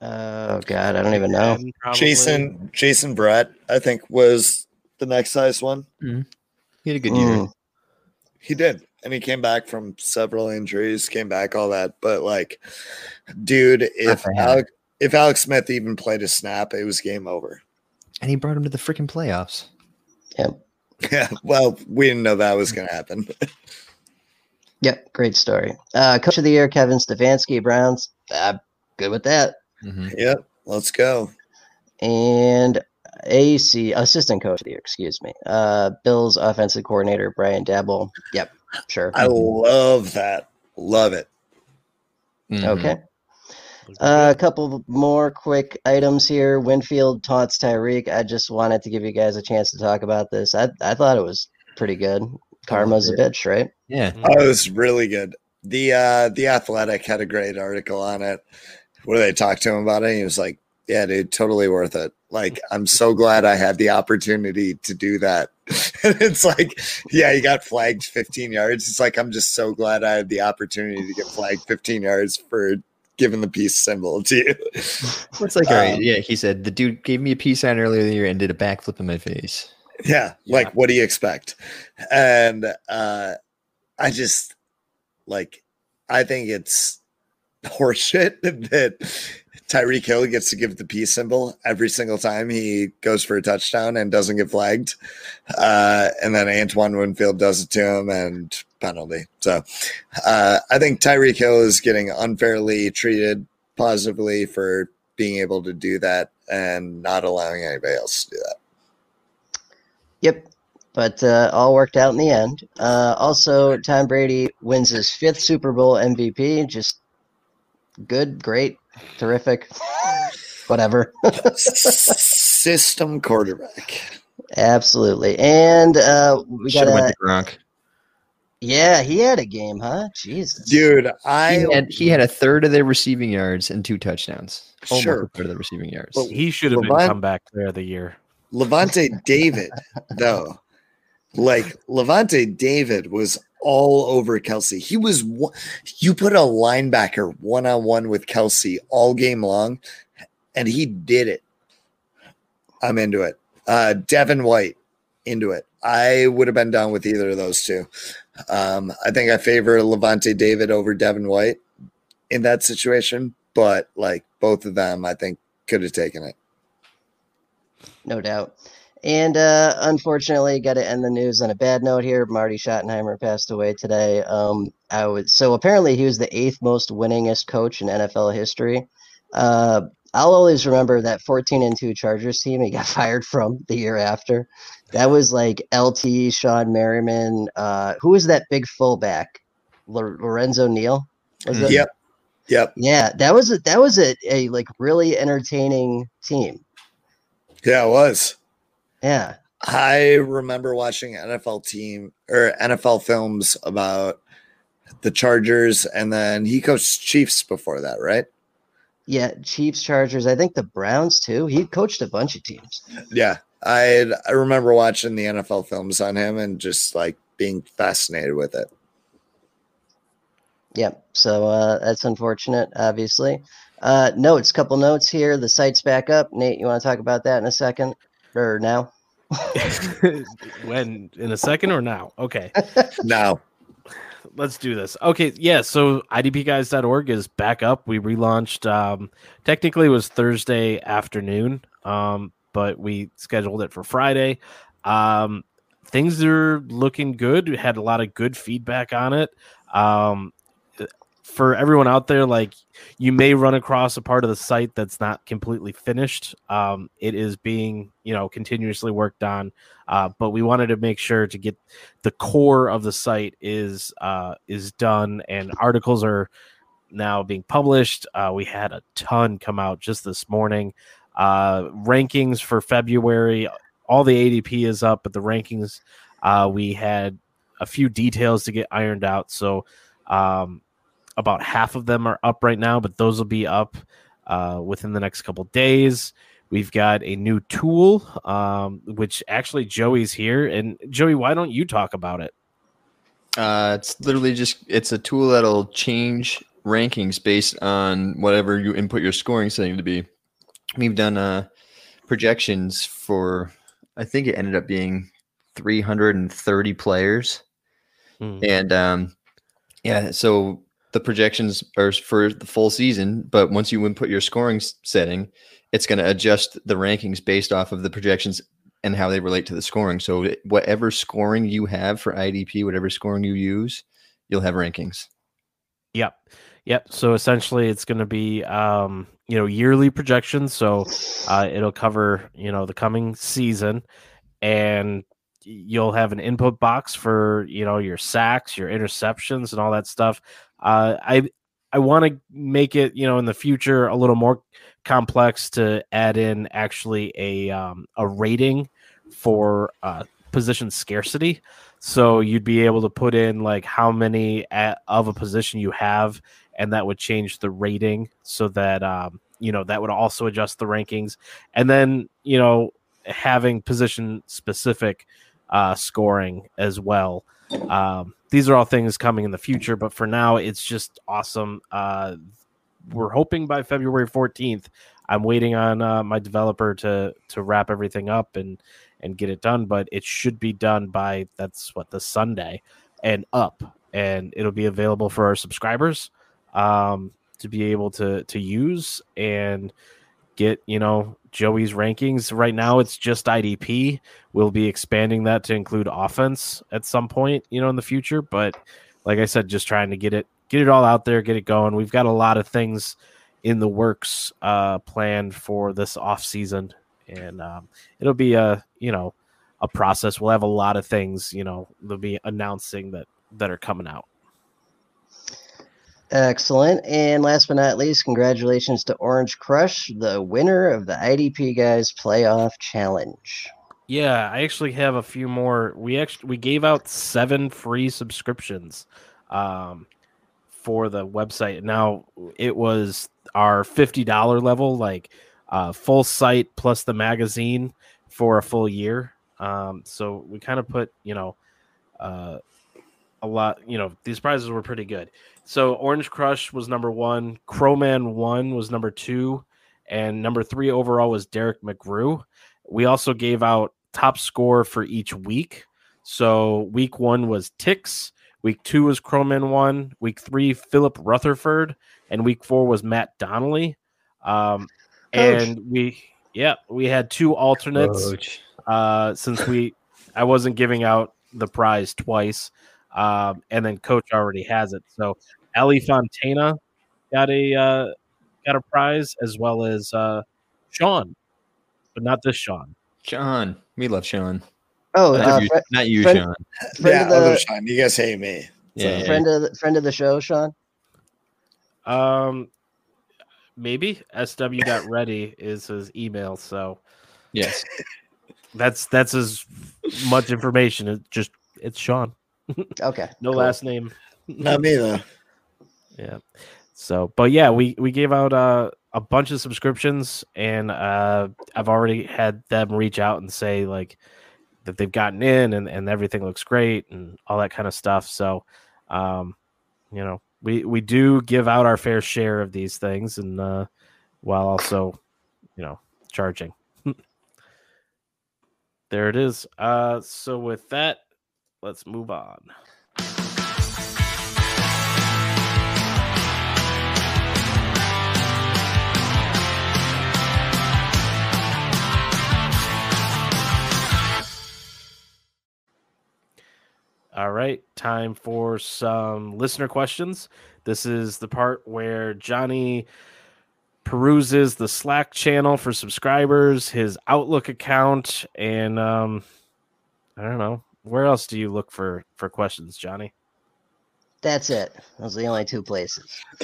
Oh god, I don't even know. Ben. Jason Jason Brett, I think, was the next highest one. He had a good year. Mm. He did. And he came back from several injuries, came back, all that. But like, dude, if for. Alex, if Alex Smith even played a snap, it was game over. And he brought him to the freaking playoffs. Yep. Yeah. Well, we didn't know that was gonna happen. Yep. Great story. Uh, coach of the year, Kevin Stefanski, Browns. Uh, good with that. Mhm. yep. Let's go. And AC assistant coach of the year, excuse me. Uh, Bills offensive coordinator Brian Daboll. Yep. Sure. I love that. Love it. Mhm. Okay. Uh, a couple more quick items here. Winfield taunts Tyreek. I just wanted to give you guys a chance to talk about this. I, I thought it was pretty good. Karma's a bitch, right? Yeah. Oh, it was really good. The uh the athletic had a great article on it where they talked to him about it. And he was like, Yeah, dude, totally worth it. Like, I'm so glad I had the opportunity to do that. and it's like, yeah, he got flagged 15 yards. It's like, I'm just so glad I had the opportunity to get flagged 15 yards for giving the peace symbol to you. It's like, all right, Um, yeah. He said the dude gave me a peace sign earlier in the year and did a backflip in my face. Yeah, like what do you expect? And uh I just like I think it's horseshit that Tyreek Hill gets to give the peace symbol every single time he goes for a touchdown and doesn't get flagged. Uh and then Antoine Winfield does it to him and penalty. So uh I think Tyreek Hill is getting unfairly treated positively for being able to do that and not allowing anybody else to do that. Yep. But uh, all worked out in the end. Uh, also, Tom Brady wins his fifth Super Bowl MVP. Just good, great, terrific. whatever. System quarterback. Absolutely. And uh, we Should got have went to Gronk. yeah, he had a game, huh? Jesus. Dude, I He had, he had a third of their receiving yards and two touchdowns. Almost Sure. a third of the receiving yards. But He should have been Levant- comeback player of the year. Lavonte David, though, like Lavonte David was all over Kelce. He was you put a linebacker one on one with Kelce all game long, and he did it. I'm into it. Uh, Devin White, into it. I would have been down with either of those two. Um, I think I favor Lavonte David over Devin White in that situation, but like both of them, I think could have taken it. No doubt. And uh, unfortunately, got to end the news on a bad note here. Marty Schottenheimer passed away today. Um, I would so apparently he was the eighth most winningest coach in NFL history. Uh, I'll always remember that 14 and two Chargers team he got fired from the year after. That was like LT, Shawne Merriman. Uh, who was that big fullback? Lo- Lorenzo Neal. Was it? Yep. Yep. Yeah, that was a that was a, a like really entertaining team. Yeah, it was. Yeah. I remember watching NFL team or NFL films about the Chargers, and then he coached Chiefs before that, right? Yeah, Chiefs, Chargers. I think the Browns too. He coached a bunch of teams. Yeah, I I remember watching the NFL films on him and just like being fascinated with it. Yep. So uh, that's unfortunate, obviously. Uh, notes, couple notes here. The site's back up. Nate, you want to talk about that in a second or now? when in a second or now? Okay. Now, let's do this. Okay, yeah. So idpguys.org is back up. We relaunched. Um, technically, it was Thursday afternoon, um, but we scheduled it for Friday. Um, things are looking good. We had a lot of good feedback on it. Um, for everyone out there, like you may run across a part of the site that's not completely finished. Um, it is being, you know, continuously worked on. Uh, but we wanted to make sure to get the core of the site is uh, is done, and articles are now being published. Uh, we had a ton come out just this morning. Uh, rankings for February, all the ADP is up, but the rankings uh, we had a few details to get ironed out. So um, about half of them are up right now, but those will be up uh, within the next couple days. We've got a new tool, um, which actually Joey's here. And Joey, why don't you talk about it? Uh, it's literally just it's a tool that'll change rankings based on whatever you input your scoring setting to be. We've done uh, projections for I think it ended up being 330 players, Hmm. and um, yeah, so the projections are for the full season. But once you input your scoring setting, it's going to adjust the rankings based off of the projections and how they relate to the scoring. So whatever scoring you have for IDP, whatever scoring you use, you'll have rankings. Yep. Yep. So essentially it's going to be, um, you know, yearly projections. So uh, it'll cover, you know, the coming season and you'll have an input box for, you know, your sacks, your interceptions and all that stuff. Uh, I, I want to make it, you know, in the future a little more complex to add in actually a, um, a rating for uh, position scarcity. So you'd be able to put in like how many at, of a position you have, and that would change the rating so that um, you know that would also adjust the rankings, and then you know having position specific uh, scoring as well. Um, these are all things coming in the future, but for now, it's just awesome. Uh, we're hoping by February 14th. I'm waiting on uh, my developer to to wrap everything up and and get it done, but it should be done by that's what the Sunday and up, and it'll be available for our subscribers um, to be able to to use and get you know Joey's rankings. Right now, it's just IDP. We'll be expanding that to include offense at some point, you know, in the future. But like I said, just trying to get it get it all out there, get it going. We've got a lot of things in the works uh, planned for this off season, and um, it'll be a you know a process. We'll have a lot of things, you know, they'll be announcing that that are coming out. Excellent. And last but not least, congratulations to Orange Crush, the winner of the IDP Guys Playoff Challenge. Yeah, I actually have a few more. We actually we gave out seven free subscriptions um, for the website. Now it was our fifty dollar level, like uh, full site plus the magazine for a full year. Um, so we kind of put you know uh, a lot. You know these prizes were pretty good. So Orange Crush was number one, Crowman one was number two, and number three overall was Derek McGrew. We also gave out top score for each week. So week one was Tix, week two was Crowman one, week three Philip Rutherford, and week four was Matt Donnelly. Um, and we yeah we had two alternates Coach. uh, since we I wasn't giving out the prize twice, um, and then Coach already has it. So Ali Fontana got a uh, got a prize as well as uh, Sean, but not this Sean. Sean. We love Sean. Oh, Not, uh, you, fri- not you, friend- Sean. friend yeah, the- other Sean, you guys hate me. Yeah, yeah. friend of the, friend of the show, Sean. Um, maybe SW got ready is his email, so Yes. that's that's as much information. It just it's Sean, Okay. no cool. last name. Not me though. Yeah. So, but yeah, we we gave out uh, a bunch of subscriptions, and uh, I've already had them reach out and say like that they've gotten in and and everything looks great and all that kind of stuff. So, um, you know, we we do give out our fair share of these things, and uh, while also, you know, charging. there it is. Uh, so with that, let's move on. Right, time for some listener questions. This is the part where Johnny peruses the Slack channel for subscribers, his Outlook account, and um, I don't know where else do you look for for questions, Johnny? That's it. Those are the only two places.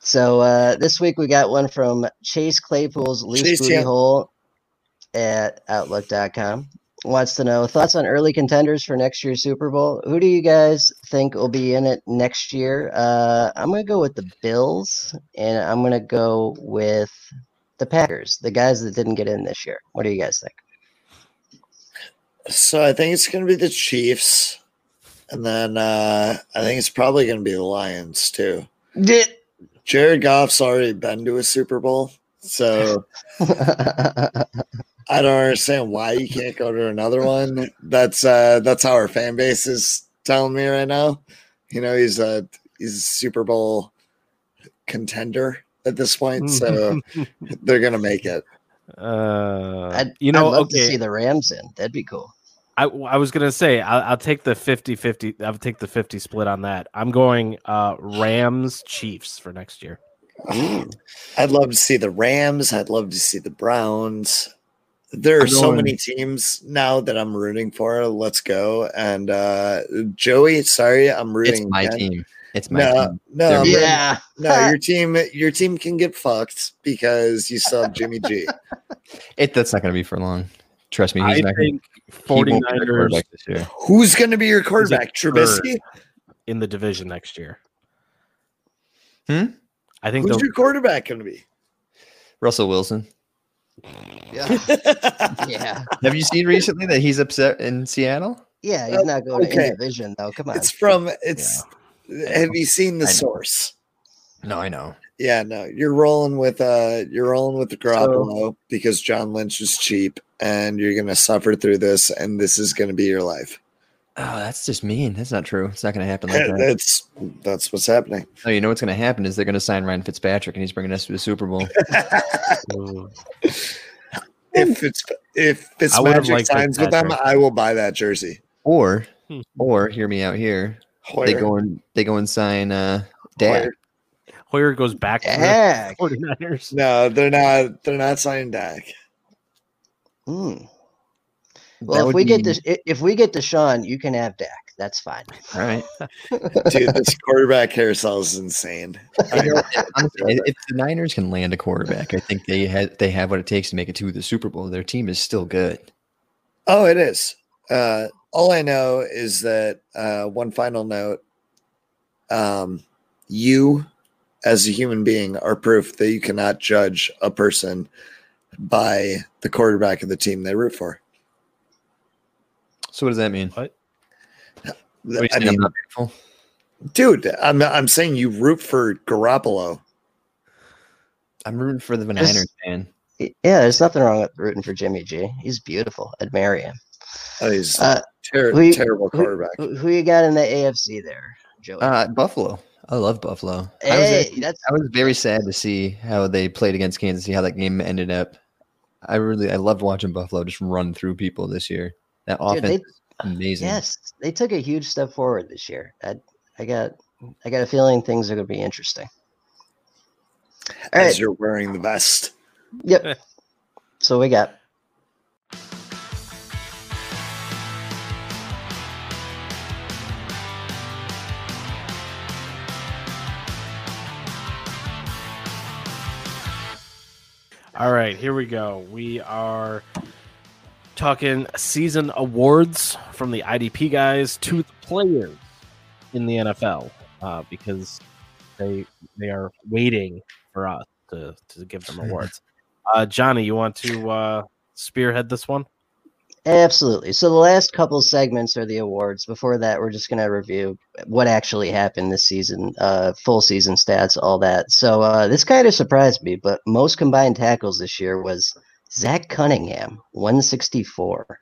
so uh, this week we got one from Chase Claypool's loose Chase, booty yeah. hole at outlook.com. Wants to know thoughts on early contenders for next year's Super Bowl. Who do you guys think will be in it next year? Uh, I'm going to go with the Bills, and I'm going to go with the Packers, the guys that didn't get in this year. What do you guys think? So I think it's going to be the Chiefs, and then uh, I think it's probably going to be the Lions too. Jared Goff's already been to a Super Bowl, so I don't understand why you can't go to another one. That's uh, that's how our fan base is telling me right now. You know, he's a he's a Super Bowl contender at this point, so they're gonna make it. Uh, I'd, you know, I'd love okay. to see the Rams in. That'd be cool. I, I was gonna say I'll, I'll take the 50-50 I'll take the 50 split on that. I'm going uh Rams Chiefs for next year. I'd love to see the Rams. I'd love to see the Browns. There are so many teams now that I'm rooting for. Let's go. And uh Joey, sorry, I'm rooting. It's my again. team. It's my No, team. no, They're I'm good. rooting- Yeah. no. Your team, your team can get fucked because you still have Jimmy G. It that's not going to be for long. Trust me, he's I not. think he won't be the 49ers quarterback this year. Who's going to be your quarterback? Trubisky. in the division next year. Hmm? I think Who's your quarterback going to be? Russell Wilson. Yeah. yeah. Have you seen recently that he's upset in Seattle? Yeah. He's not going Okay. in division though. Come on. it's from. It's. Have you seen the source? No, I know. Yeah, no, you're rolling with uh you're rolling with the Garoppolo because John Lynch is cheap and you're gonna suffer through this and this is gonna be your life. Oh, that's just mean. That's not true. It's not going to happen like that. that's that's what's happening. Oh, you know what's going to happen is they're going to sign Ryan Fitzpatrick, and he's bringing us to the Super Bowl. If it's if I would've Fitzmagic liked signs with them, I will buy that jersey. or, Hmm. or hear me out here. They Hoyer. go and they go and sign uh, Dak. Hoyer. Hoyer goes back to Dak. the 49ers. No, they're not they're not signing Dak. Hmm. That Well, if would we get mean- to if we get to Sean, you can have Dak. That's fine. All right. Dude, this quarterback carousel is insane. Honestly, if the Niners can land a quarterback, I think they had they have what it takes to make it to the Super Bowl. Their team is still good. Oh, it is. Uh, all I know is that uh, one final note: um, you, as a human being, are proof that you cannot judge a person by the quarterback of the team they root for. So what does that mean? What? What I saying, I'm mean, not beautiful? dude, I'm I'm saying you root for Garoppolo. I'm rooting for the This- Niners, man. Yeah, there's nothing wrong with rooting for Jimmy G. He's beautiful. I'd marry him. Oh, he's Uh, ter- who you- terrible quarterback. Who, who you got in the AFC there, Joey? Uh, Buffalo. I love Buffalo. I was, actually- that's I was very sad to see how they played against Kansas City, how that game ended up. I really, I loved watching Buffalo just run through people this year. That Dude, offense they- is amazing. yes, they took a huge step forward this year. I, I got, I got a feeling things are going to be interesting. All As right, you're wearing the vest. yep. So we got All right, here we go. We are talking season awards from the IDP guys to the players in the NFL uh, because they they are waiting for us to, to give them awards. Uh, Johnny, you want to uh, spearhead this one? Absolutely. So the last couple segments are the awards. Before that, we're just going to review what actually happened this season, uh, full season stats, all that. So uh, this kind of surprised me, but most combined tackles this year was Zach Cunningham, 164.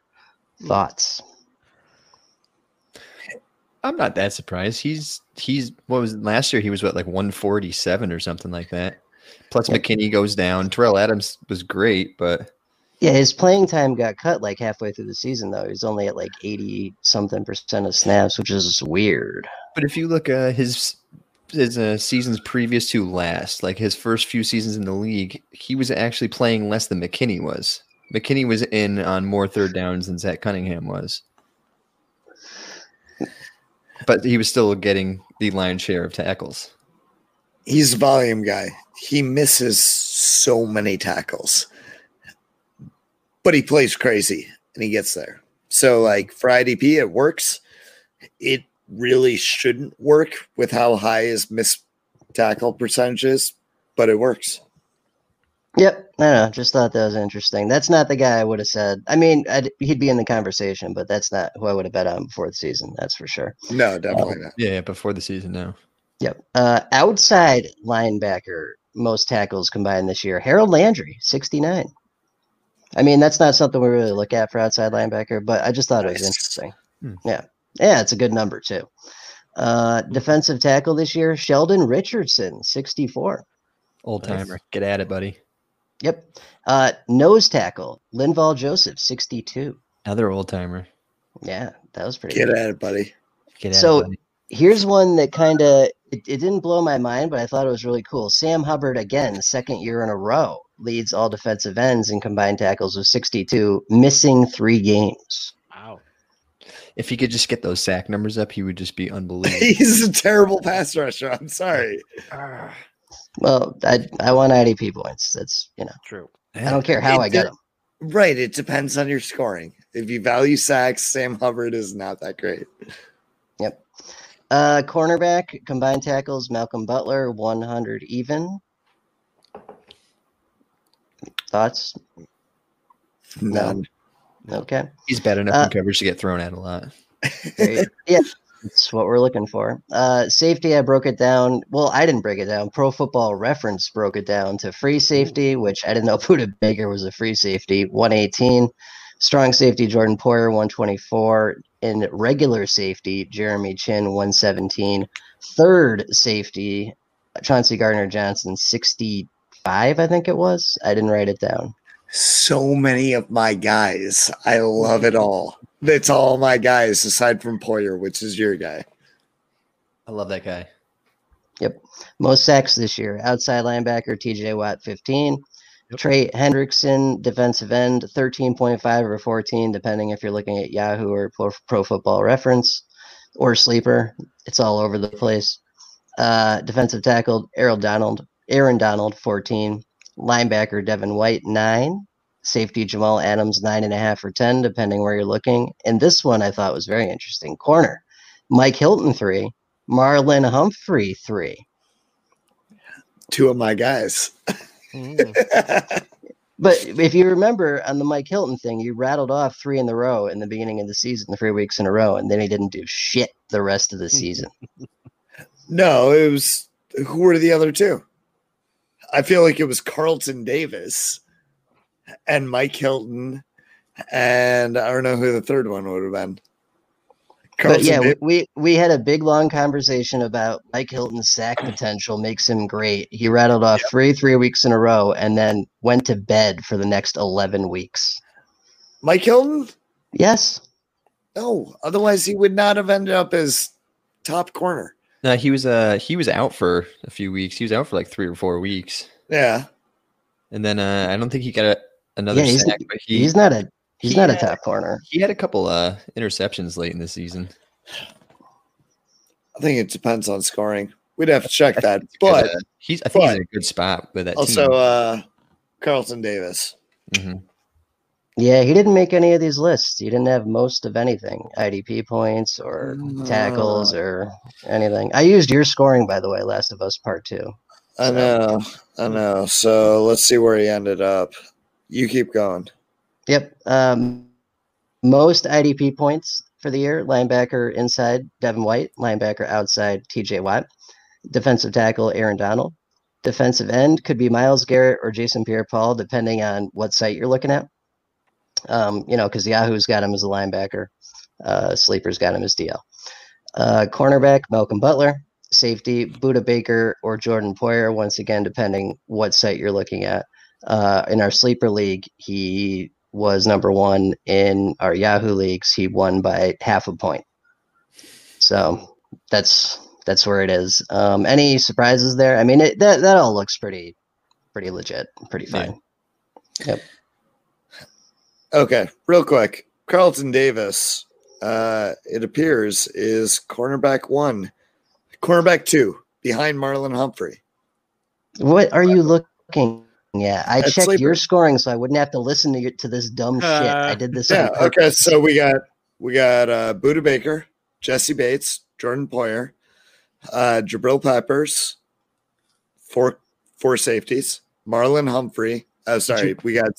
Thoughts? I'm not that surprised. He's he's what was it, last year? He was what like 147 or something like that. Plus Yeah. McKinney goes down. Tyrell Adams was great, but Yeah, his playing time got cut like halfway through the season, though. He's only at like 80 something percent of snaps, which is weird. but if you look uh, his his uh, seasons previous to last, like his first few seasons in the league, he was actually playing less than McKinney was. McKinney was in on more third downs than Zach Cunningham was. But he was still getting the lion's share of tackles. He's a volume guy. He misses so many tackles, but he plays crazy and he gets there. So, like for IDP, it works. It really shouldn't work with how high his miss tackle percentage is, but it works. Yep, I don't know. Just thought that was interesting. That's not the guy I would have said. I mean, I'd, he'd be in the conversation, but that's not who I would have bet on before the season. That's for sure. No, definitely not. Yeah, before the season now. Yep. Uh, outside linebacker, most tackles combined this year. Harold Landry, 69. I mean, that's not something we really look at for outside linebacker, but I just thought it was interesting. Hmm. Yeah. Yeah, it's a good number, too. Uh, defensive tackle this year, Sheldon Richardson, 64. Old Nice. timer. Get at it, buddy. Yep. Uh, nose tackle, Linval Joseph, 62. Another old timer. Yeah, that was pretty good. Get good. at it, buddy. Get at So- it, buddy. Here's one that kind of it, it didn't blow my mind, but I thought it was really cool. Sam Hubbard again, second year in a row, leads all defensive ends in combined tackles with 62, missing three games. Wow. If he could just get those sack numbers up, he would just be unbelievable. He's a terrible pass rusher. I'm sorry. Well, I I want IDP points. That's you know True. I don't care how It I get did- them. Right. It depends on your scoring. If you value sacks, Sam Hubbard is not that great. Yep. Uh, cornerback combined tackles, Malcolm Butler, 100 even. Thoughts? None. Okay. He's bad enough Uh, in coverage to get thrown at a lot. Yeah, that's what we're looking for. Uh, safety, I broke it down. Well, I didn't break it down. Pro Football Reference broke it down to free safety, which I didn't know Budda Baker was a free safety, 118. Strong safety, Jordan Poyer, 124. In regular safety, Jeremy Chinn, 117. Third safety, Chauncey Gardner Johnson, 65, I think it was. I didn't write it down. So many of my guys. I love it all. That's all my guys, aside from Poyer, which is your guy. I love that guy. Yep. Most sacks this year. Outside linebacker TJ Watt 15. Trey Hendrickson, defensive end, 13.5 or 14, depending if you're looking at Yahoo or Pro, Pro Football Reference. or sleeper. It's all over the place. Uh, defensive tackle Aaron Donald, Aaron Donald, 14. Linebacker Devin White, nine. Safety Jamal Adams, nine and a half or 10, depending where you're looking. And this one I thought was very interesting. Corner Mike Hilton, three. Marlon Humphrey, three. Two of my guys. Mm. But if you remember on the Mike Hilton thing, you rattled off three in the row in the beginning of the season, three weeks in a row, and then he didn't do shit the rest of the season. no, it was who were the other two? I feel like it was Carlton Davis and Mike Hilton, and I don't know who the third one would have been. But yeah, we, Davis. we we had a big long conversation about Mike Hilton's sack potential makes him great. He rattled off three three weeks in a row and then went to bed for the next eleven weeks. Mike Hilton? Yes. No, otherwise he would not have ended up as top corner. No, he was uh he was out for a few weeks. He was out for like three or four weeks, Yeah. and then uh, I don't think he got a, another Yeah, he's, sack. But he he's not a he's he not a had- top corner. he had a couple uh interceptions late in the season. I think it depends on scoring. We'd have to check that. But But uh, he's I think he's in a good spot with that also team. uh Carlton Davis. Mhm. Yeah, he didn't make any of these lists. He didn't have most of anything, IDP points or tackles or anything. I used your scoring, by the way, Last of Us Part Two. I know. I know. So let's see where he ended up. You keep going. Yep. Um, most IDP points for the year: linebacker inside Devin White, linebacker outside T.J. Watt, defensive tackle Aaron Donald, defensive end could be Myles Garrett or Jason Pierre-Paul, depending on what site you're looking at. Um, you know, because Yahoo's got him as a linebacker, uh, Sleeper's got him as DL. Uh, cornerback Malcolm Butler, safety Budda Baker or Jordan Poyer. Once again, depending what site you're looking at. Uh, in our sleeper league, he was number one. In our Yahoo leagues, he won by half a point. So that's that's where it is. Um, any surprises there? I mean, it, that that all looks pretty pretty legit, pretty Yeah. fine. Yep. Okay, real quick. Carlton Davis, uh, it appears, is cornerback one, cornerback two, behind Marlon Humphrey. What are you looking at? I At checked your scoring so I wouldn't have to listen to your, to this dumb shit. I did this. Yeah. Okay. So we got we got uh, Budda Baker, Jessie Bates, Jordan Poyer, uh, Jabril Peppers, four four safeties, Marlon Humphrey. Oh, sorry, we got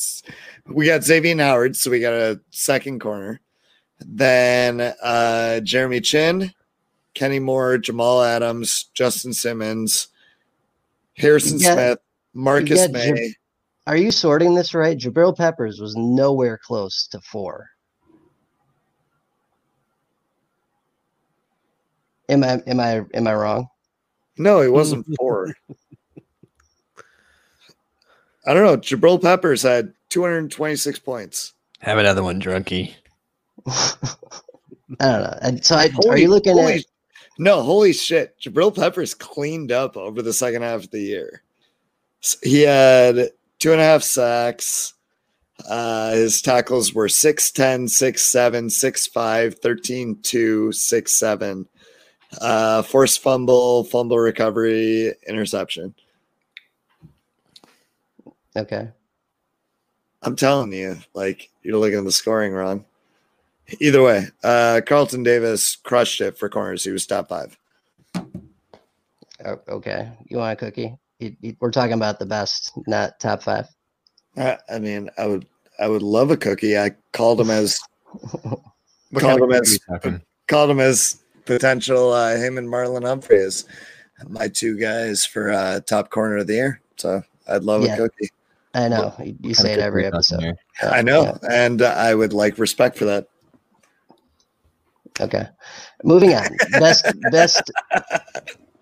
we got Xavien Howard, so we got a second corner. Then uh, Jeremy Chinn, Kenny Moore, Jamal Adams, Justin Simmons, Harrison You got- Smith, Marcus got Maye. Jab- Are you sorting this right? Jabril Peppers was nowhere close to four. Am I am I am I wrong? No, he wasn't four. I don't know. Jabril Peppers had 226 points. Have another one, drunkie. I don't know. And so I, are you looking holy- at No, holy shit. Jabril Peppers cleaned up over the second half of the year. S- He had two and a half sacks. Uh, his tackles were 6'10, 6'7, 6'5, 13 2, 6 7. Uh, forced fumble, fumble recovery, interception. Okay? I'm telling you, like you're looking at the scoring wrong. Either way, uh, Carlton Davis crushed it for corners. He was top five. O- Okay, you want a cookie? You- you- we're talking about the best, not top five. I, I mean, I would, I would love a cookie. I called him as, Called him as- are called him as potential. Uh, him and Marlon Humphrey as my two guys for uh, top corner of the year. So I'd love Yeah. a cookie. I know you, you say it every cookie are we talking episode. here? Yeah, I know, yeah. and uh, I would like respect for that. Okay, moving on. Best best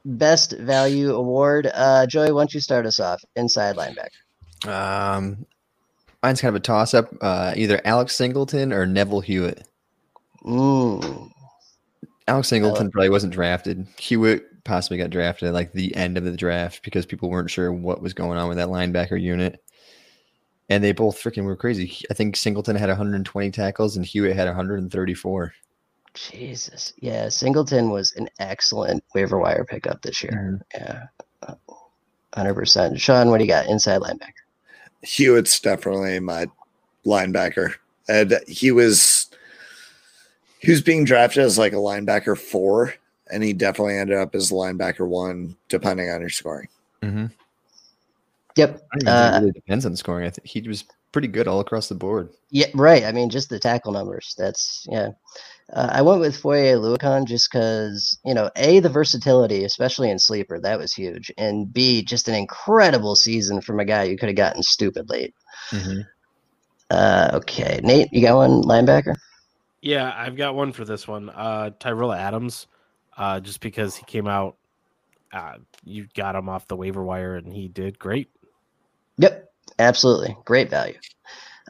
best value award. Uh, Joey, why don't you start us off? Inside linebacker. Um, mine's kind of a toss up. Uh, either Alex Singleton or Neville Hewitt. Ooh. Alex Singleton probably wasn't drafted. Hewitt possibly got drafted at like the end of the draft because people weren't sure what was going on with that linebacker unit. And they both freaking were crazy. I think Singleton had 120 tackles and Hewitt had 134. Jesus. Yeah, Singleton was an excellent waiver wire pickup this year. Yeah. uh, 100%. Sean, what do you got? Inside linebacker. Hewitt's definitely my linebacker. And he was he was being drafted as like a linebacker four, and he definitely ended up as linebacker one, depending on your scoring. Mm-hmm. Yep. Uh, it really depends on the scoring. I think he was pretty good all across the board. Yeah, right. I mean, just the tackle numbers. That's yeah. Uh, I went with Foye Oluokun just because you know, a the versatility, especially in sleeper, that was huge, and b just an incredible season from a guy you could have gotten stupid late. Mm-hmm. Uh, okay, Nate, you got one linebacker? Yeah, I've got one for this one. Uh, Tyrell Adams, uh, just because he came out, uh, you got him off the waiver wire and he did great. Yep, absolutely, great value.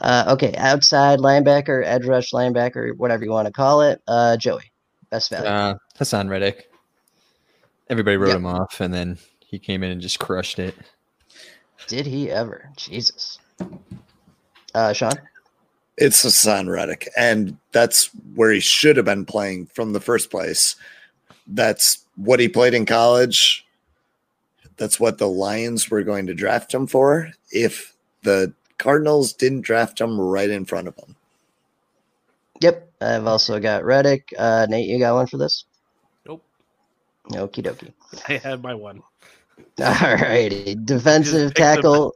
Uh, okay, outside linebacker, edge rush linebacker, whatever you want to call it. Uh, Joey, best value. Uh, Haason Reddick. Everybody wrote Yep. him off, and then he came in and just crushed it. Did he ever? Jesus. Uh, Sean. It's Haason Reddick, and that's where he should have been playing from the first place. That's what he played in college. That's what the Lions were going to draft him for if the Cardinals didn't draft him right in front of them. Yep, I've also got Reddick. Uh, Nate, you got one for this? Nope. Okie dokie. I had my one. All righty. Defensive tackle.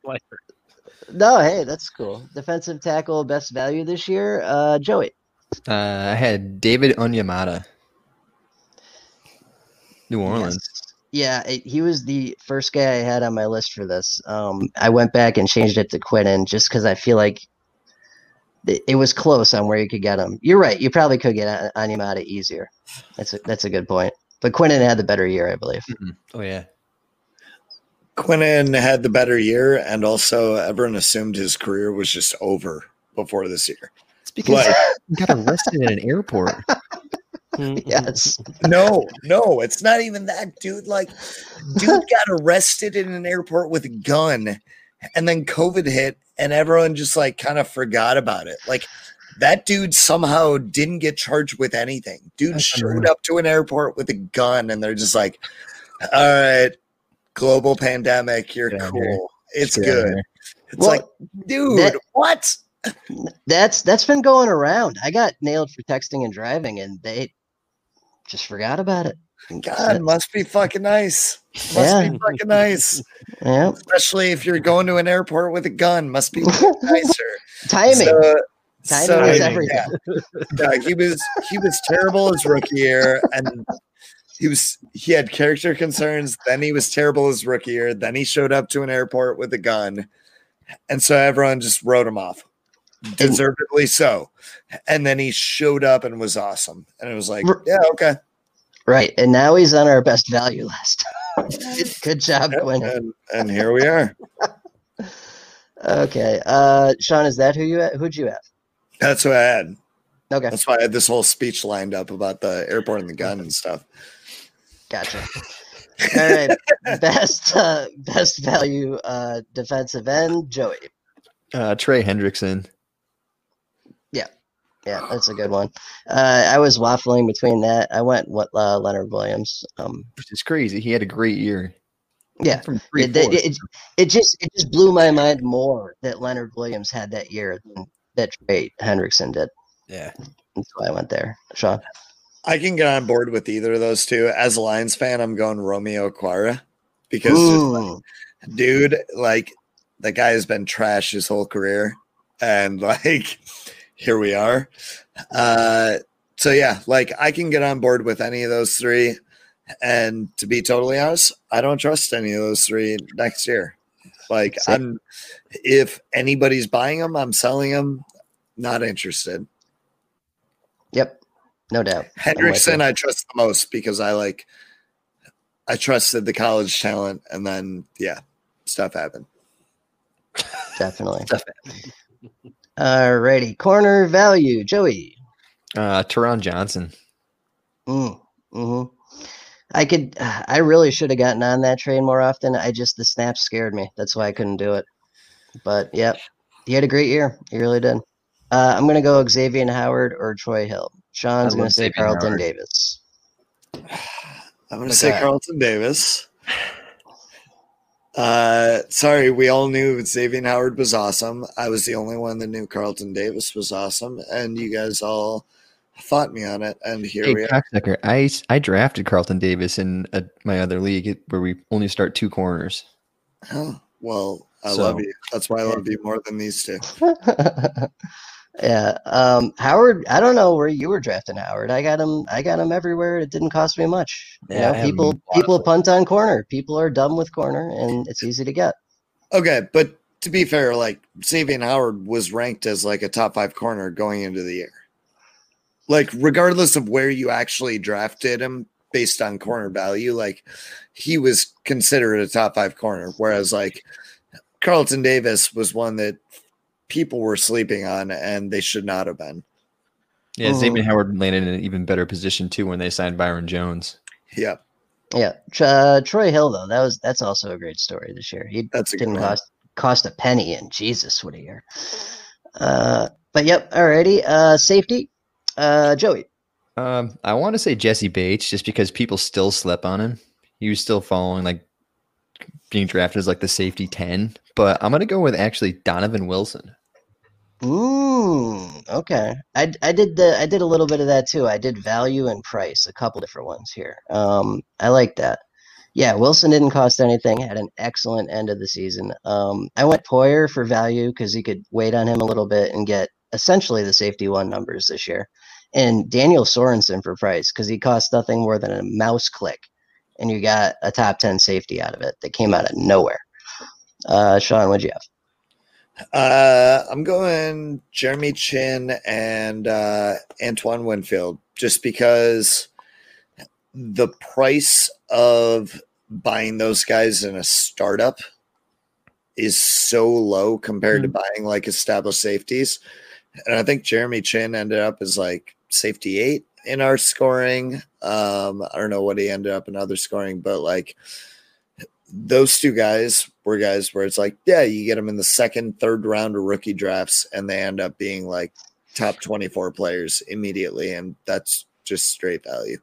No, hey, that's cool. Defensive tackle, best value this year. Uh, Joey. Uh, I had David Onyemata. New Orleans. Yes. Yeah, it, he was the first guy I had on my list for this. Um, I went back and changed it to Quinnen just because I feel like it, it was close on where you could get him. You're right. You probably could get An- Onyemata easier. That's a, that's a good point. But Quinnen had the better year, I believe. Mhm. Oh yeah. Quinnen had the better year, and also everyone assumed his career was just over before this year. It's because But he got arrested at an airport. Mm-hmm. Yes. no, no, it's not even that, dude. Like, dude got arrested in an airport with a gun, and then COVID hit, and everyone just like kind of forgot about it. Like, that dude somehow didn't get charged with anything. Dude That's showed unreal. up to an airport with a gun, and they're just like, "All right, global pandemic, you're Get out of here. cool. It's Get out of good." here. It's Well, like, dude, that- what? That's that's been going around. I got nailed for texting and driving, and they just forgot about it. God, must be fucking nice. Must Yeah. be fucking nice. Yeah. Especially if you're going to an airport with a gun. Must be nicer. Timing. So, Timing so, is everything. Yeah, he was he was terrible his rookie year, and he was he had character concerns. Then he was terrible his rookie year. Then he showed up to an airport with a gun, and so everyone just wrote him off, deservedly so. And then he showed up and was awesome, and it was like, yeah, okay. Right. And now he's on our best value list. good, good job, Yep, Quinn. and, and here we are. Okay. Uh Sean, is that who you at? who'd you have? That's what I had. Okay, That's why I had this whole speech lined up about the airport and the gun and stuff. gotcha. All right. best uh best value uh defensive end, Joey. Uh, Trey Hendrickson. Yeah, that's a good one. Uh I was waffling between that. I went what uh, Leonard Williams. Um Which is crazy. He had a great year. yeah. From three It, it, it, it just it just blew my mind more that Leonard Williams had that year than that Trey Hendrickson did. yeah. That's why I went there. Sean. I can get on board with either of those two. As a Lions fan, I'm going Romeo Okwara because, just, Ooh. dude, like the guy has been trash his whole career, and like here we are. Uh, so yeah, like I can get on board with any of those three. And to be totally honest, I don't trust any of those three next year. Like Same. I'm, if anybody's buying them, I'm selling them. Not interested. Yep. No doubt. I'm with you. Hendrickson, I trust the most because I like I trusted the college talent, and then yeah, stuff happened. Definitely. Stuff Alrighty. Corner value, Joey. Uh, Taron Johnson. Mm, hmm I could. I really should have gotten on that train more often. I just the snaps scared me. That's why I couldn't do it. But yep, he had a great year. He really did. Uh, I'm gonna go Xavien Howard or Troy Hill. Sean's gonna say Xavien Carlton Howard. Davis. I'm going to say Carlton Davis. Uh, sorry, we all knew Xavien Howard was awesome. I was the only one that knew Carlton Davis was awesome, and you guys all fought me on it. And here Hey, we are. cocksucker, I s- I drafted Carlton Davis in a, my other league where we only start two corners. Oh, well, I So- love you. That's why I love you more than these two. yeah. Um, Howard, I don't know where you were drafting Howard. I got him. I got him everywhere. It didn't cost me much. You Yeah, know, him people in a lot of people punt on corner. People are dumb with corner, and it's easy to get. Okay, but to be fair, like Xavien Howard was ranked as like a top five corner going into the year. Like, regardless of where you actually drafted him based on corner value, like he was considered a top five corner. Whereas like Carlton Davis was one that people were sleeping on and they should not have been. Yeah. Xavien Howard landed in an even better position too when they signed Byron Jones. Yeah, Yeah, uh, Troy Hill though. That was that's also a great story this year. He that's didn't cost cost a penny, and Jesus, what a year. Uh, but yep, alrighty. Uh, safety, uh, Joey. Um, I want to say Jessie Bates just because people still slept on him. He was still following like being drafted as like the safety 10, but I'm going to go with actually Donovan Wilson. Mm, okay. I I did the I did a little bit of that too. I did value and price, a couple different ones here. Um, I like that. Yeah, Wilson didn't cost anything. Had an excellent end of the season. Um, I went Poyer for value because he could wait on him a little bit and get essentially the safety one numbers this year, and Daniel Sorensen for price because he cost nothing more than a mouse click, and you got a top ten safety out of it that came out of nowhere. Uh, Sean, what'd you have? Uh, I'm going Jeremy Chinn and uh, Antoine Winfield just because the price of buying those guys in a startup is so low compared to buying like established safeties. And I think Jeremy Chinn ended up as like safety eight in our scoring. Um, I don't know what he ended up in other scoring, but like those two guys were guys where it's like, yeah, you get them in the second, third round of rookie drafts, and they end up being like top 24 players immediately. And that's just straight value.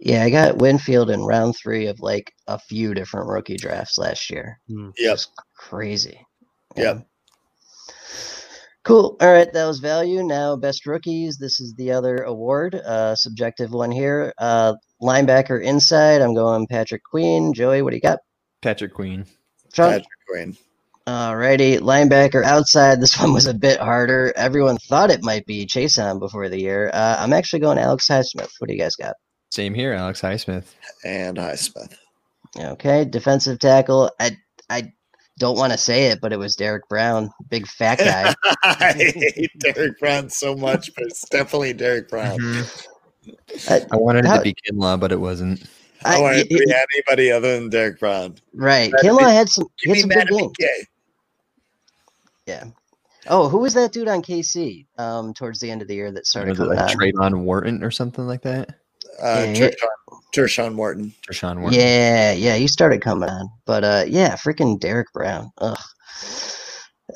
Yeah, I got Winfield in round three of like a few different rookie drafts last year. Yep. Just crazy. Yep. Cool. All right, that was value. Now, best rookies. This is the other award, uh, subjective one here. Uh, linebacker inside. I'm going Patrick Queen. Joey, what do you got? Patrick Queen. Sean? Patrick Queen. Alrighty, linebacker outside. This one was a bit harder. Everyone thought it might be Chaisson before the year. Uh, I'm actually going Alex Highsmith. What do you guys got? Same here, Alex Highsmith. And Highsmith. Okay, defensive tackle. I I don't want to say it, but it was Derrick Brown, big fat guy. I hate Derrick Brown so much, but it's definitely Derrick Brown. Uh, I wanted it How- to be Kinlaw, but it wasn't. I, I- want it to y- be anybody other than Derrick Brown. right, Matt had some he Give had some good games. Yeah. Oh, who was that dude on KC? Um, towards the end of the year that started Was it like on? Trayvon Wharton or something like that? Uh, Yeah, Tershawn, Tershawn Morton. Tershawn Wharton. Yeah, yeah, he started coming on, but uh, yeah, freaking Derrick Brown. Ugh.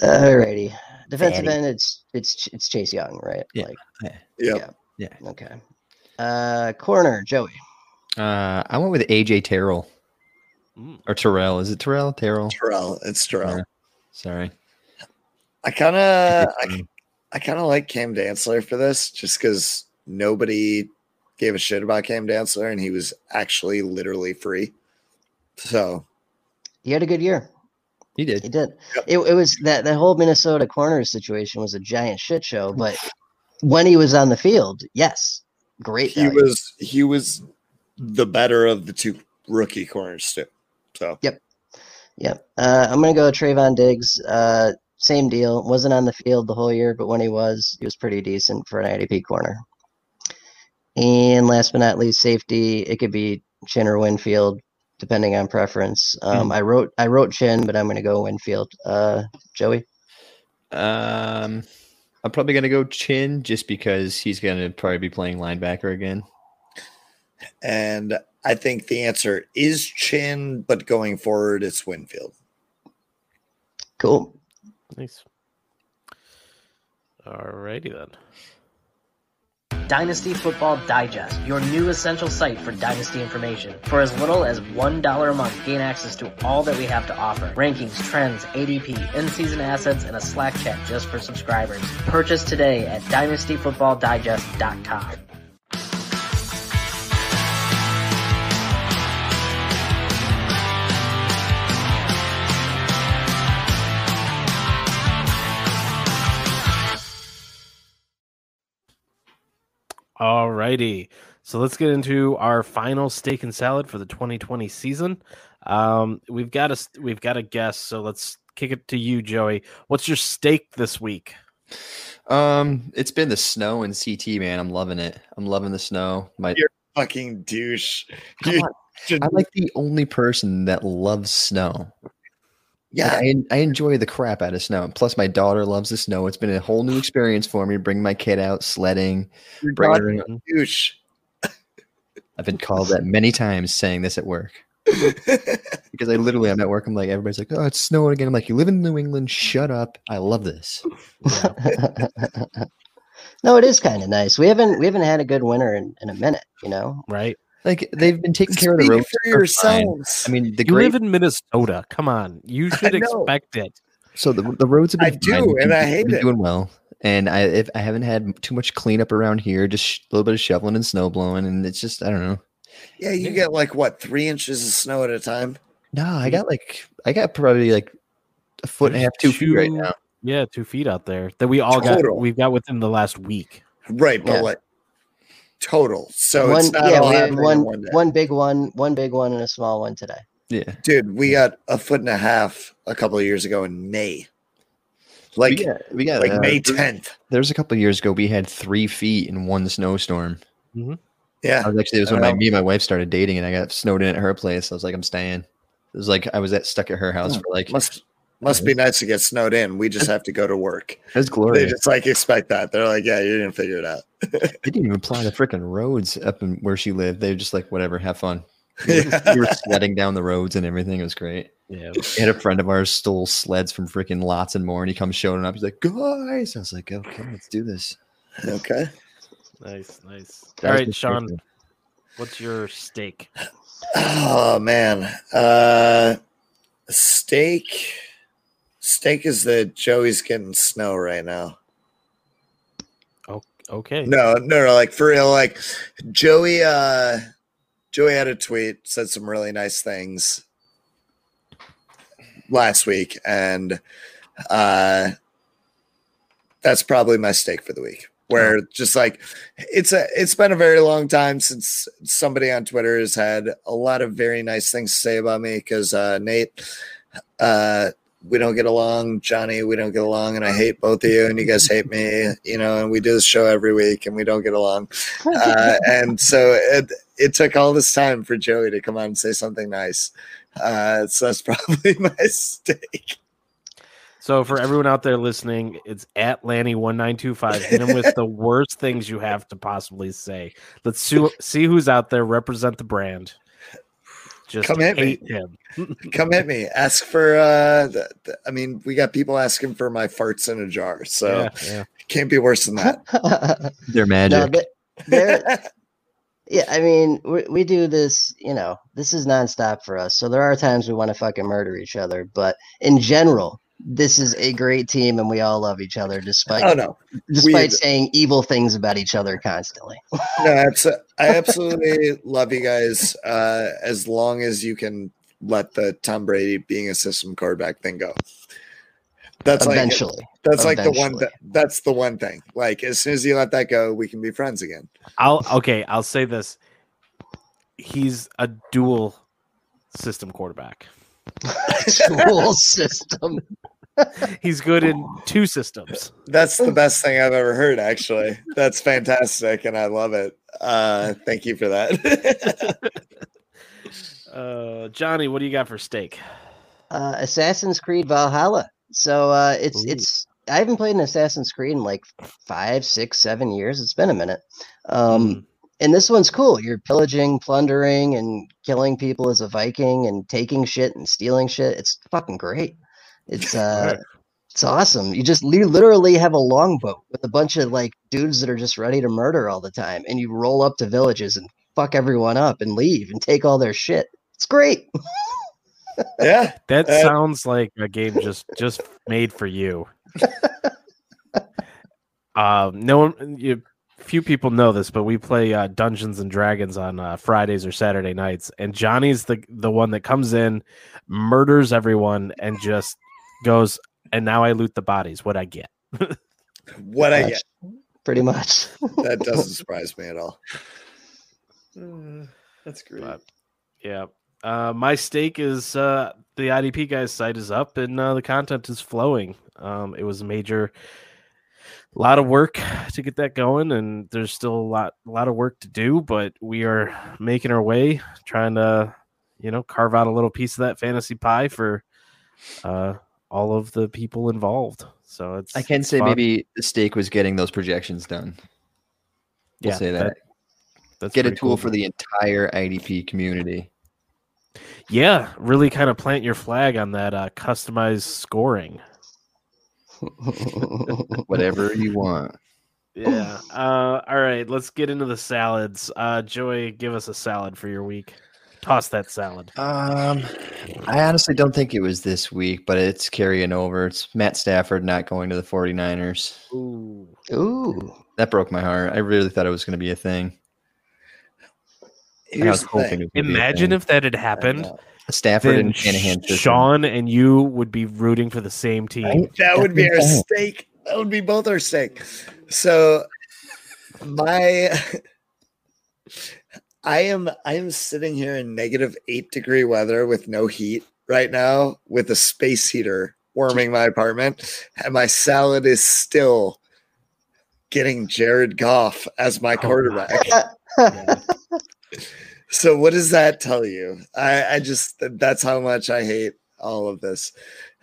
Alrighty, defensive Fatty. end. It's it's it's Chase Young, right? Yeah. Like, Yep. Yeah. okay. Uh, corner, Joey. Uh, I went with AJ Terrell Mm. or Terrell. Is it Terrell? Terrell. Terrell. It's Terrell. Yeah. Sorry. I kind of I, I kind of like Cam Dantzler for this just because nobody gave a shit about Cam Dantzler and he was actually literally free. So He had a good year. he did. He did. Yep. It, it was that the whole Minnesota corners situation was a giant shit show, but when he was on the field, yes, great. he value. was he was the better of the two rookie corners too. So Yep. Uh, I'm gonna go Trevon Diggs. Uh, same deal. Wasn't on the field the whole year, but when he was, he was pretty decent for an IDP corner. And last but not least, safety. It could be Chinn or Winfield, depending on preference. Um, I wrote I wrote Chinn, but I'm gonna go Winfield. Uh, Joey. Um, I'm probably gonna go Chinn just because he's gonna probably be playing linebacker again. And I think the answer is Chinn, but going forward it's Winfield. Cool. Nice. Alrighty then. Dynasty Football Digest, your new essential site for Dynasty information. For as little as $1 a month, gain access to all that we have to offer. Rankings, trends, ADP, in-season assets, and a Slack chat just for subscribers. Purchase today at dynastyfootballdigest.com. All righty. So let's get into our final steak and salad for the 2020 season. Um, we've got a we've got a guest, so let's kick it to you, Joey. What's your steak this week? Um, it's been the snow in CT, man. I'm loving it. I'm loving the snow. My You're fucking douche. You I'm like the only person that loves snow. Yeah, Like, I, I enjoy the crap out of snow. Plus, my daughter loves the snow. It's been a whole new experience for me. Bring my kid out sledding. you're Bring her in. douche. I've been called that many times saying this at work because I literally I'm at work. I'm like everybody's like, oh, it's snowing again. I'm like, you live in New England. Shut up. I love this. no, it is kind of nice. We haven't we haven't had a good winter in, in a minute. You know, Right? Like they've been taking care of the Speak roads for they're fine. yourselves. I mean, the You great live in Minnesota. Come on. You should expect it. so the the roads have been do, fine. We've and been- I we've hate been it. doing well. And I if I haven't had too much cleanup around here, just sh- a little bit of shoveling and snow blowing, and it's just I don't know. yeah, you get like what three inches of snow at a time. No, I got like I got probably like a foot and a half, two feet right now. Yeah, two feet out there that we all Total. got. We've got within the last week. Right, but Yeah. like total. So one it's not yeah, all we had happening in one one day. one big one, one big one, and a small one today. Yeah, Dude, we got a foot and a half a couple of years ago in May. Like we got, we got like uh, May 10th. There was a couple of years ago we had three feet in one snowstorm. I Yeah. was actually it was when my, me and my wife started dating, and I got snowed in at her place. I was like, I'm staying. It was like I was at stuck at her house Hmm. for like Must must be nice to get snowed in. We just have to go to work. was They just like expect that. They're like, yeah, you're gonna figure it out. They didn't even plow the freaking roads up in where she lived. They were just like, whatever, have fun. We were, we were sledding down the roads and everything. It was great. Yeah. We had a friend of ours stole sleds from freaking lots and more, and he comes showing up. He's like, guys, I was like, okay, let's do this. Okay. Nice, nice. That All was right, my Sean, favorite. what's your steak? Oh man. Uh steak. Steak is the Joey's getting snow right now. Oh, Okay. No, no, no, like for real, like Joey uh Joey had a tweet, said some really nice things last week, and uh that's probably my steak for the week. Where just like it's a it's been a very long time since somebody on Twitter has had a lot of very nice things to say about me because uh Nate uh we don't get along, Johnny, we don't get along, and I hate both of you, and you guys hate me, you know, and we do this show every week and we don't get along. Uh, and so it it took all this time for Joey to come on and say something nice. Uh, so that's probably my mistake. So for everyone out there listening, it's at Lanny1925. Hit him with the worst things you have to possibly say. Let's see, see who's out there. Represent the brand. Just Come at me. him. Come at me. Ask for. uh the, the- I mean, we got people asking for my farts in a jar, so Yeah, yeah. can't be worse than that. They're no, magic. th- there. Yeah, I mean, we, we do this. You know, this is nonstop for us. So there are times we want to fucking murder each other, but in general, this is a great team, and we all love each other, despite oh no, despite we- saying evil things about each other constantly. no, abso- I absolutely love you guys. Uh, as long as you can let the Tom Brady being a system quarterback thing go. That's like Eventually, that's like the one. Th- that's the one thing. Like as soon as you let that go, we can be friends again. I'll okay. I'll say this. He's a dual system quarterback. Dual system. He's good in two systems. That's the best thing I've ever heard. Actually, that's fantastic, and I love it. Uh, thank you for that. Uh, Johnny, what do you got for steak? uh, Assassin's Creed Valhalla. So uh, it's Ooh. it's I haven't played an Assassin's Creed in like five, six, seven years. It's been a minute. Um, Mm. and this one's cool. You're pillaging, plundering, and killing people as a Viking, and taking shit and stealing shit. It's fucking great. It's uh, It's awesome. You just you literally have a longboat with a bunch of like dudes that are just ready to murder all the time, and you roll up to villages and fuck everyone up and leave and take all their shit. It's great. Yeah. That Uh, sounds like a game just just made for you. um, no one, you, few people know this, but we play uh, Dungeons and Dragons on uh, Fridays or Saturday nights, and Johnny's the the one that comes in, murders everyone, and just goes. And now I loot the bodies. What I get? What I get. Pretty much. That doesn't surprise me at all. That's great. But, yeah. Uh, my stake is uh, the IDP guys site is up and uh, the content is flowing. Um, it was a major, a lot of work to get that going, and there's still a lot, a lot of work to do. But we are making our way, trying to, you know, carve out a little piece of that fantasy pie for uh, all of the people involved. So it's I can it's say fun. maybe the stake was getting those projections done. We'll Yeah, say that. that- Get a tool cool. for the entire IDP community. yeah, really kind of plant your flag on that uh, customized scoring. Whatever you want. Yeah. Uh, all right, let's get into the salads. Uh, Joey, give us a salad for your week. Toss that salad. Um, I honestly don't think it was this week, but it's carrying over. It's Matt Stafford not going to the 49ers. Ooh. Ooh. That broke my heart. I really thought it was going to be a thing. I Here's was the hoping thing. it would a Imagine thing. if that had happened. Stafford and Shanahan system. Sean and you would be rooting for the same team. Right? That would be our That's stake. That would be both our stake. So my I am I am sitting here in negative eight degree weather with no heat right now with a space heater warming my apartment, and my salad is still getting Jared Goff as my oh, quarterback. So what does that tell you? I, I just that's how much I hate all of this.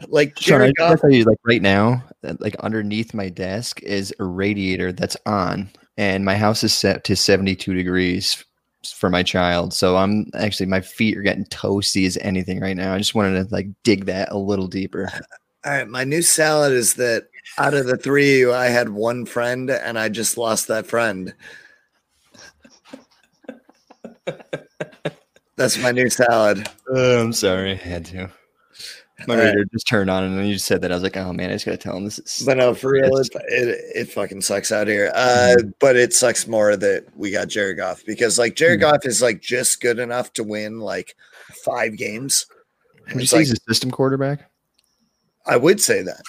Like Sean, I Jared gotta Goff, tell you, like right now, like underneath my desk is a radiator that's on, and my house is set to 72 degrees f- for my child. So I'm actually my feet are getting toasty as anything right now. I just wanted to like dig that a little deeper. All right, my new salad is that out of the three of you, I had one friend and I just lost that friend. That's my new salad. Uh, I'm sorry, I had to. My All right. just turned on, and then you just said that. I was like, oh man, I just gotta tell him this is. But no, for real, it, it, it fucking sucks out here. Uh, but it sucks more that we got Jared Goff because like Jared Goff is like just good enough to win like five games. Would you say like- he's a system quarterback? I would say that.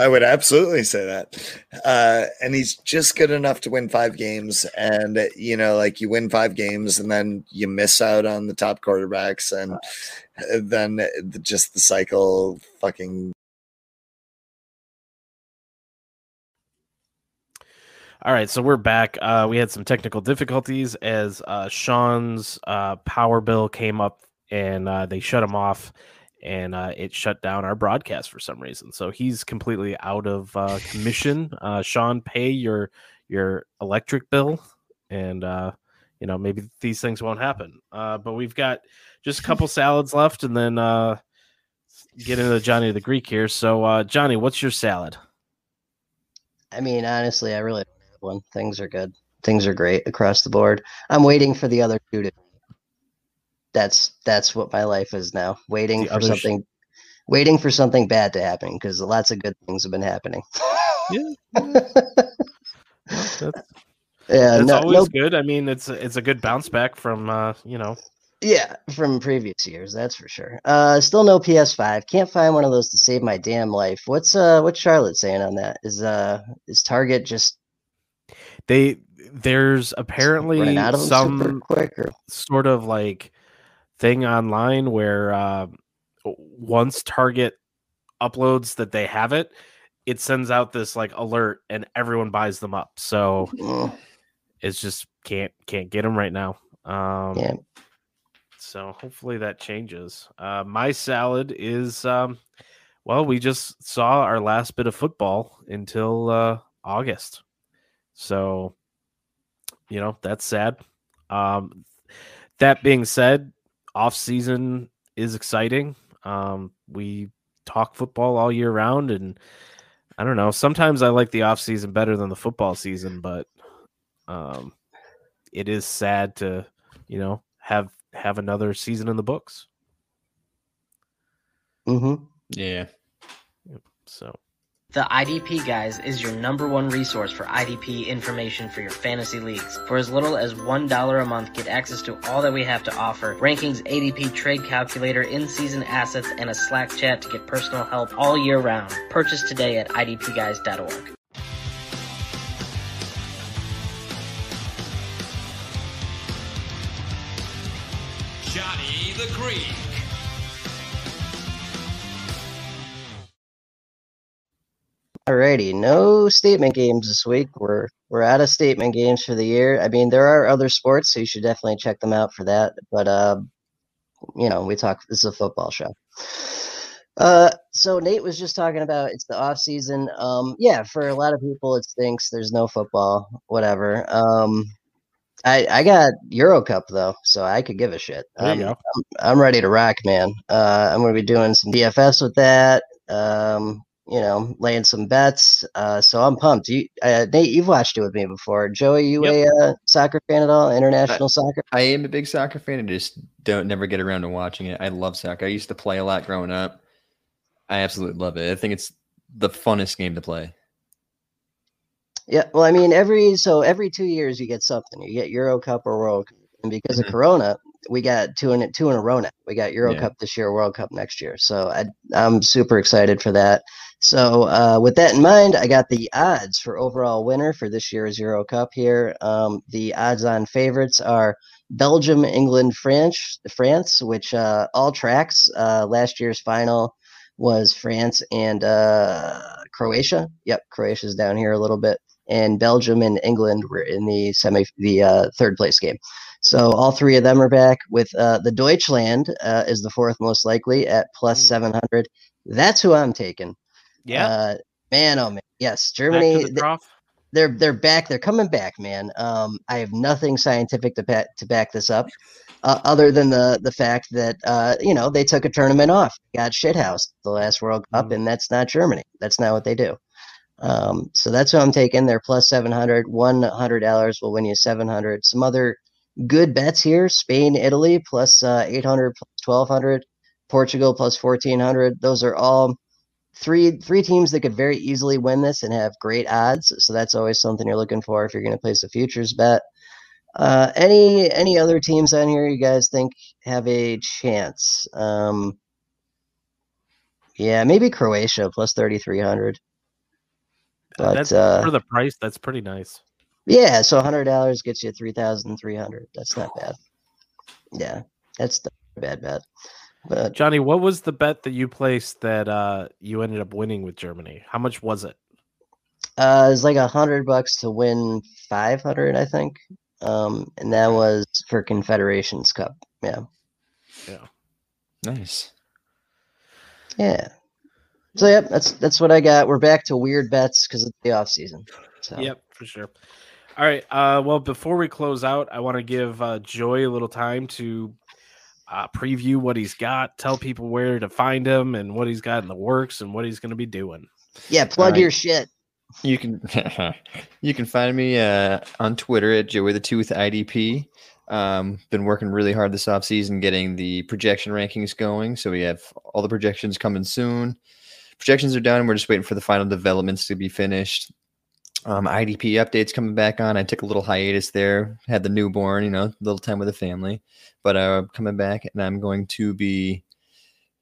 I would absolutely say that. Uh, and he's just good enough to win five games. And, you know, like you win five games and then you miss out on the top quarterbacks. And uh, then the- just the cycle fucking. All right, so we're back. Uh, we had some technical difficulties as uh, Sean's uh, power bill came up and uh, they shut him off, and uh, it shut down our broadcast for some reason. So he's completely out of uh, commission. Uh, Sean, pay your your electric bill, and uh, you know maybe these things won't happen. Uh, but we've got just a couple salads left, and then uh, get into Johnny the Greek here. So uh, Johnny, what's your salad? I mean, honestly, I really don't have one. Things are good. Things are great across the board. I'm waiting for the other two to. That's that's what my life is now. Waiting The for other sh- something, waiting for something bad to happen because lots of good things have been happening. Yeah. That's, Yeah, That's no, always no, good. I mean, it's a- it's a good bounce back from uh, you know. yeah, from previous years, that's for sure. Uh, still no PS5. Can't find one of those to save my damn life. What's uh, what's Charlotte saying on that? Is uh, is Target just They there's apparently running out of them super some quick? Or sort of like thing online where uh, once Target uploads that they have it, it sends out this like alert and everyone buys them up. So Mm, it's just can't can't get them right now. Um, yeah, So hopefully that changes. Uh, my salad is, um, well, we just saw our last bit of football until uh, August. So, you know, that's sad. Um, that being said, off season is exciting. Um, we talk football all year round, and I don't know. Sometimes I like the off season better than the football season, but um, it is sad to you know have have another season in the books. Mm-hmm. Yeah. So The IDP Guys is your number one resource for IDP information for your fantasy leagues. For as little as $1 a month, get access to all that we have to offer. Rankings, ADP trade calculator, in-season assets, and a Slack chat to get personal help all year round. Purchase today at idpguys.org. Johnny the Greek. Alrighty, no statement games this week. We're we're out of statement games for the year. I mean, there are other sports, so you should definitely check them out for that. But uh, you know, we talk. This is a football show. Uh, so Nate was just talking about it's the off season. Um, yeah, for a lot of people, it stinks. There's no football, whatever. Um, I I got Euro Cup though, so I could give a shit. There you go. I'm, I'm ready to rock, man. Uh, I'm going to be doing some DFS with that. Um, you know, laying some bets. Uh, so I'm pumped. You, uh, Nate, you've watched it with me before. Joey, you a uh, soccer fan at all? International soccer? I am a big soccer fan. I just don't never get around to watching it. I love soccer. I used to play a lot growing up. I absolutely love it. I think it's the funnest game to play. Yeah. Well, I mean, every so every two years you get something. You get Euro Cup or World Cup, and because Mhm. of Corona, we got two in two in a row now. We got Euro Yeah. Cup this year, World Cup next year. So I, I'm super excited for that. So uh, with that in mind, I got the odds for overall winner for this year's Euro Cup here. Um, the odds-on favorites are Belgium, England, France, France, which uh, all tracks. Uh, last year's final was France and uh, Croatia. Yep, Croatia's down here a little bit, and Belgium and England were in the semi, the uh, third place game. So all three of them are back. With uh, the Deutschland uh, is the fourth most likely at plus seven hundred. That's who I'm taking. Yeah. Uh, man, oh man, yes, Germany. The they, are they're back. They're coming back, man. Um, I have nothing scientific to back to back this up, uh, other than the the fact that uh, you know they took a tournament off, got shithoused the last World Cup, Mhm. and that's not Germany. That's not what they do. Um, so that's what I'm taking. They're plus seven hundred. One hundred dollars will win you seven hundred. Some other good bets here: Spain, Italy plus uh, eight hundred, plus twelve hundred. Portugal plus fourteen hundred. Those are all three three teams that could very easily win this and have great odds. So that's always something you're looking for if you're going to place a futures bet. Uh, any any other teams on here you guys think have a chance? Um, yeah, maybe Croatia plus thirty three hundred. But that's uh, for the price. That's pretty nice. yeah, so hundred dollars gets you three thousand three hundred. That's not bad. Yeah, that's not a bad bet. But Johnny, what was the bet that you placed that uh, you ended up winning with Germany? How much was it? Uh, was like a hundred bucks to win five hundred, I think. Um, and that was for Confederations Cup. Yeah. Yeah, Nice. yeah. So yep, that's that's what I got. We're back to weird bets because it's the off season. So Yep, for sure. All right. Uh, well, before we close out, I want to give uh, Joy a little time to uh, preview what he's got, tell people where to find him, and what he's got in the works, and what he's going to be doing. yeah, plug Alright. your shit. You can you can find me uh, on Twitter at Joey the Tooth IDP. Um, been working really hard this offseason getting the projection rankings going. So we have all the projections coming soon. Projections are done. We're just waiting for the final developments to be finished. Um, IDP updates coming back on. I took a little hiatus there, had the newborn, you know, little time with the family, but uh, coming back and I'm going to be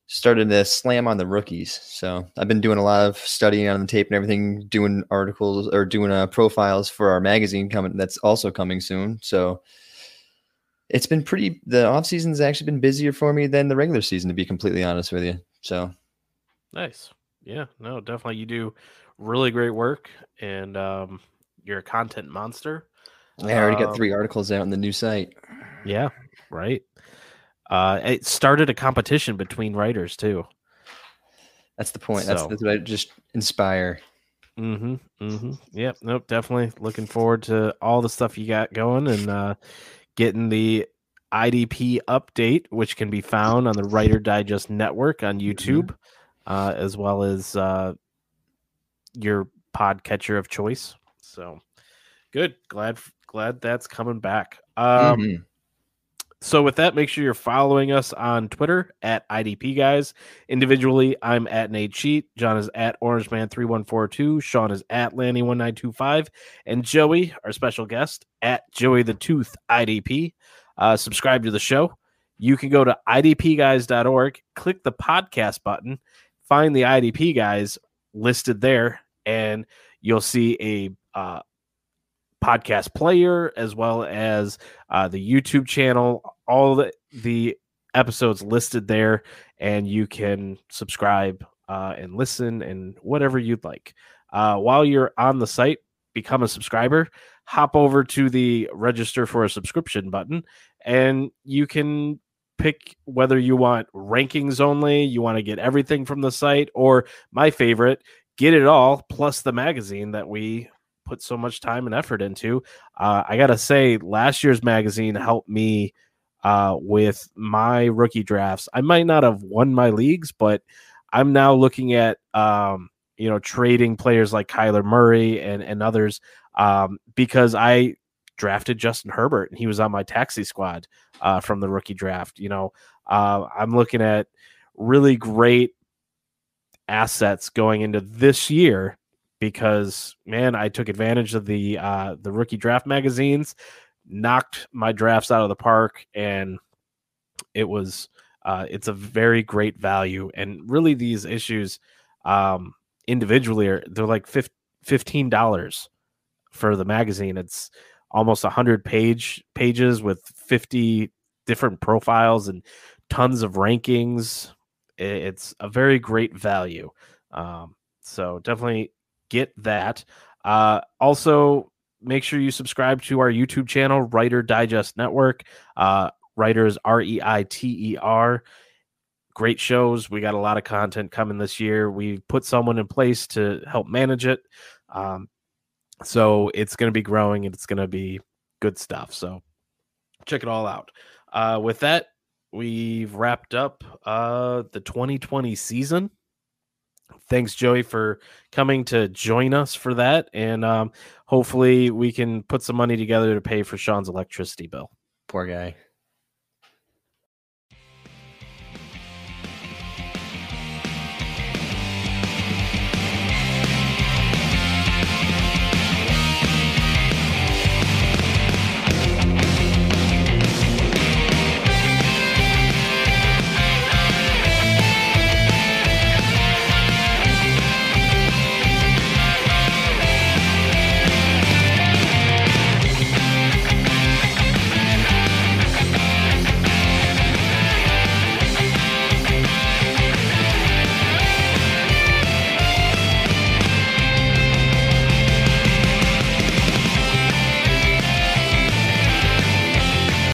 started to slam on the rookies. So I've been doing a lot of studying on the tape and everything, doing articles or doing uh, profiles for our magazine coming. That's also coming soon. So it's been pretty. The off season's actually been busier for me than the regular season, to be completely honest with you. So Nice. Yeah. No, definitely. You do really great work, and um, you're a content monster. I already got Um, three articles out on the new site. Yeah. Right. Uh, it started a competition between writers too. That's the point. That's, So- that's what I just inspire. Mm-hmm. Mm-hmm. Yep. Nope. Definitely looking forward to all the stuff you got going and uh, getting the IDP update, which can be found on the Reiter Digest Network on YouTube, uh, as well as uh, your podcatcher of choice. So good. Glad glad that's coming back. Um, Mhm. so with that, make sure you're following us on Twitter at IDP guys. Individually, I'm at Nate Cheat. John is at OrangeMan3142. Sean is at Lanny1925. And Joey, our special guest, at Joey the Tooth IDP. Uh, subscribe to the show. You can go to idpguys.org, click the podcast button, find the IDP guys listed there, and you'll see a uh, podcast player as well as uh, the YouTube channel, all the, the episodes listed there, and you can subscribe uh, and listen and whatever you'd like. Uh, while you're on the site, become a subscriber, hop over to the register for a subscription button, and you can pick whether you want rankings only, you want to get everything from the site, or my favorite, get it all plus the magazine that we put so much time and effort into. Uh, I gotta say, last year's magazine helped me uh, with my rookie drafts. I might not have won my leagues, but I'm now looking at um, you know trading players like Kyler Murray and and others um, because I drafted Justin Herbert and he was on my taxi squad uh, from the rookie draft. You know, uh, I'm looking at really great assets going into this year because man, I took advantage of the uh, the rookie draft magazines, knocked my drafts out of the park, and it was uh, it's a very great value. And really, these issues um, individually are they're like fifteen dollars for the magazine. It's almost a hundred page pages with fifty different profiles and tons of rankings. It's a very great value. Um, so definitely get that. Uh, also, make sure you subscribe to our YouTube channel, Reiter Digest Network. Uh, Writers R E I T E R. Great shows. We got a lot of content coming this year. We put someone in place to help manage it. Um, so it's going to be growing and it's going to be good stuff. So check it all out. Uh, with that, we've wrapped up uh, the 2020 season thanks joey for coming to join us for that and um, hopefully we can put some money together to pay for sean's electricity bill Poor guy.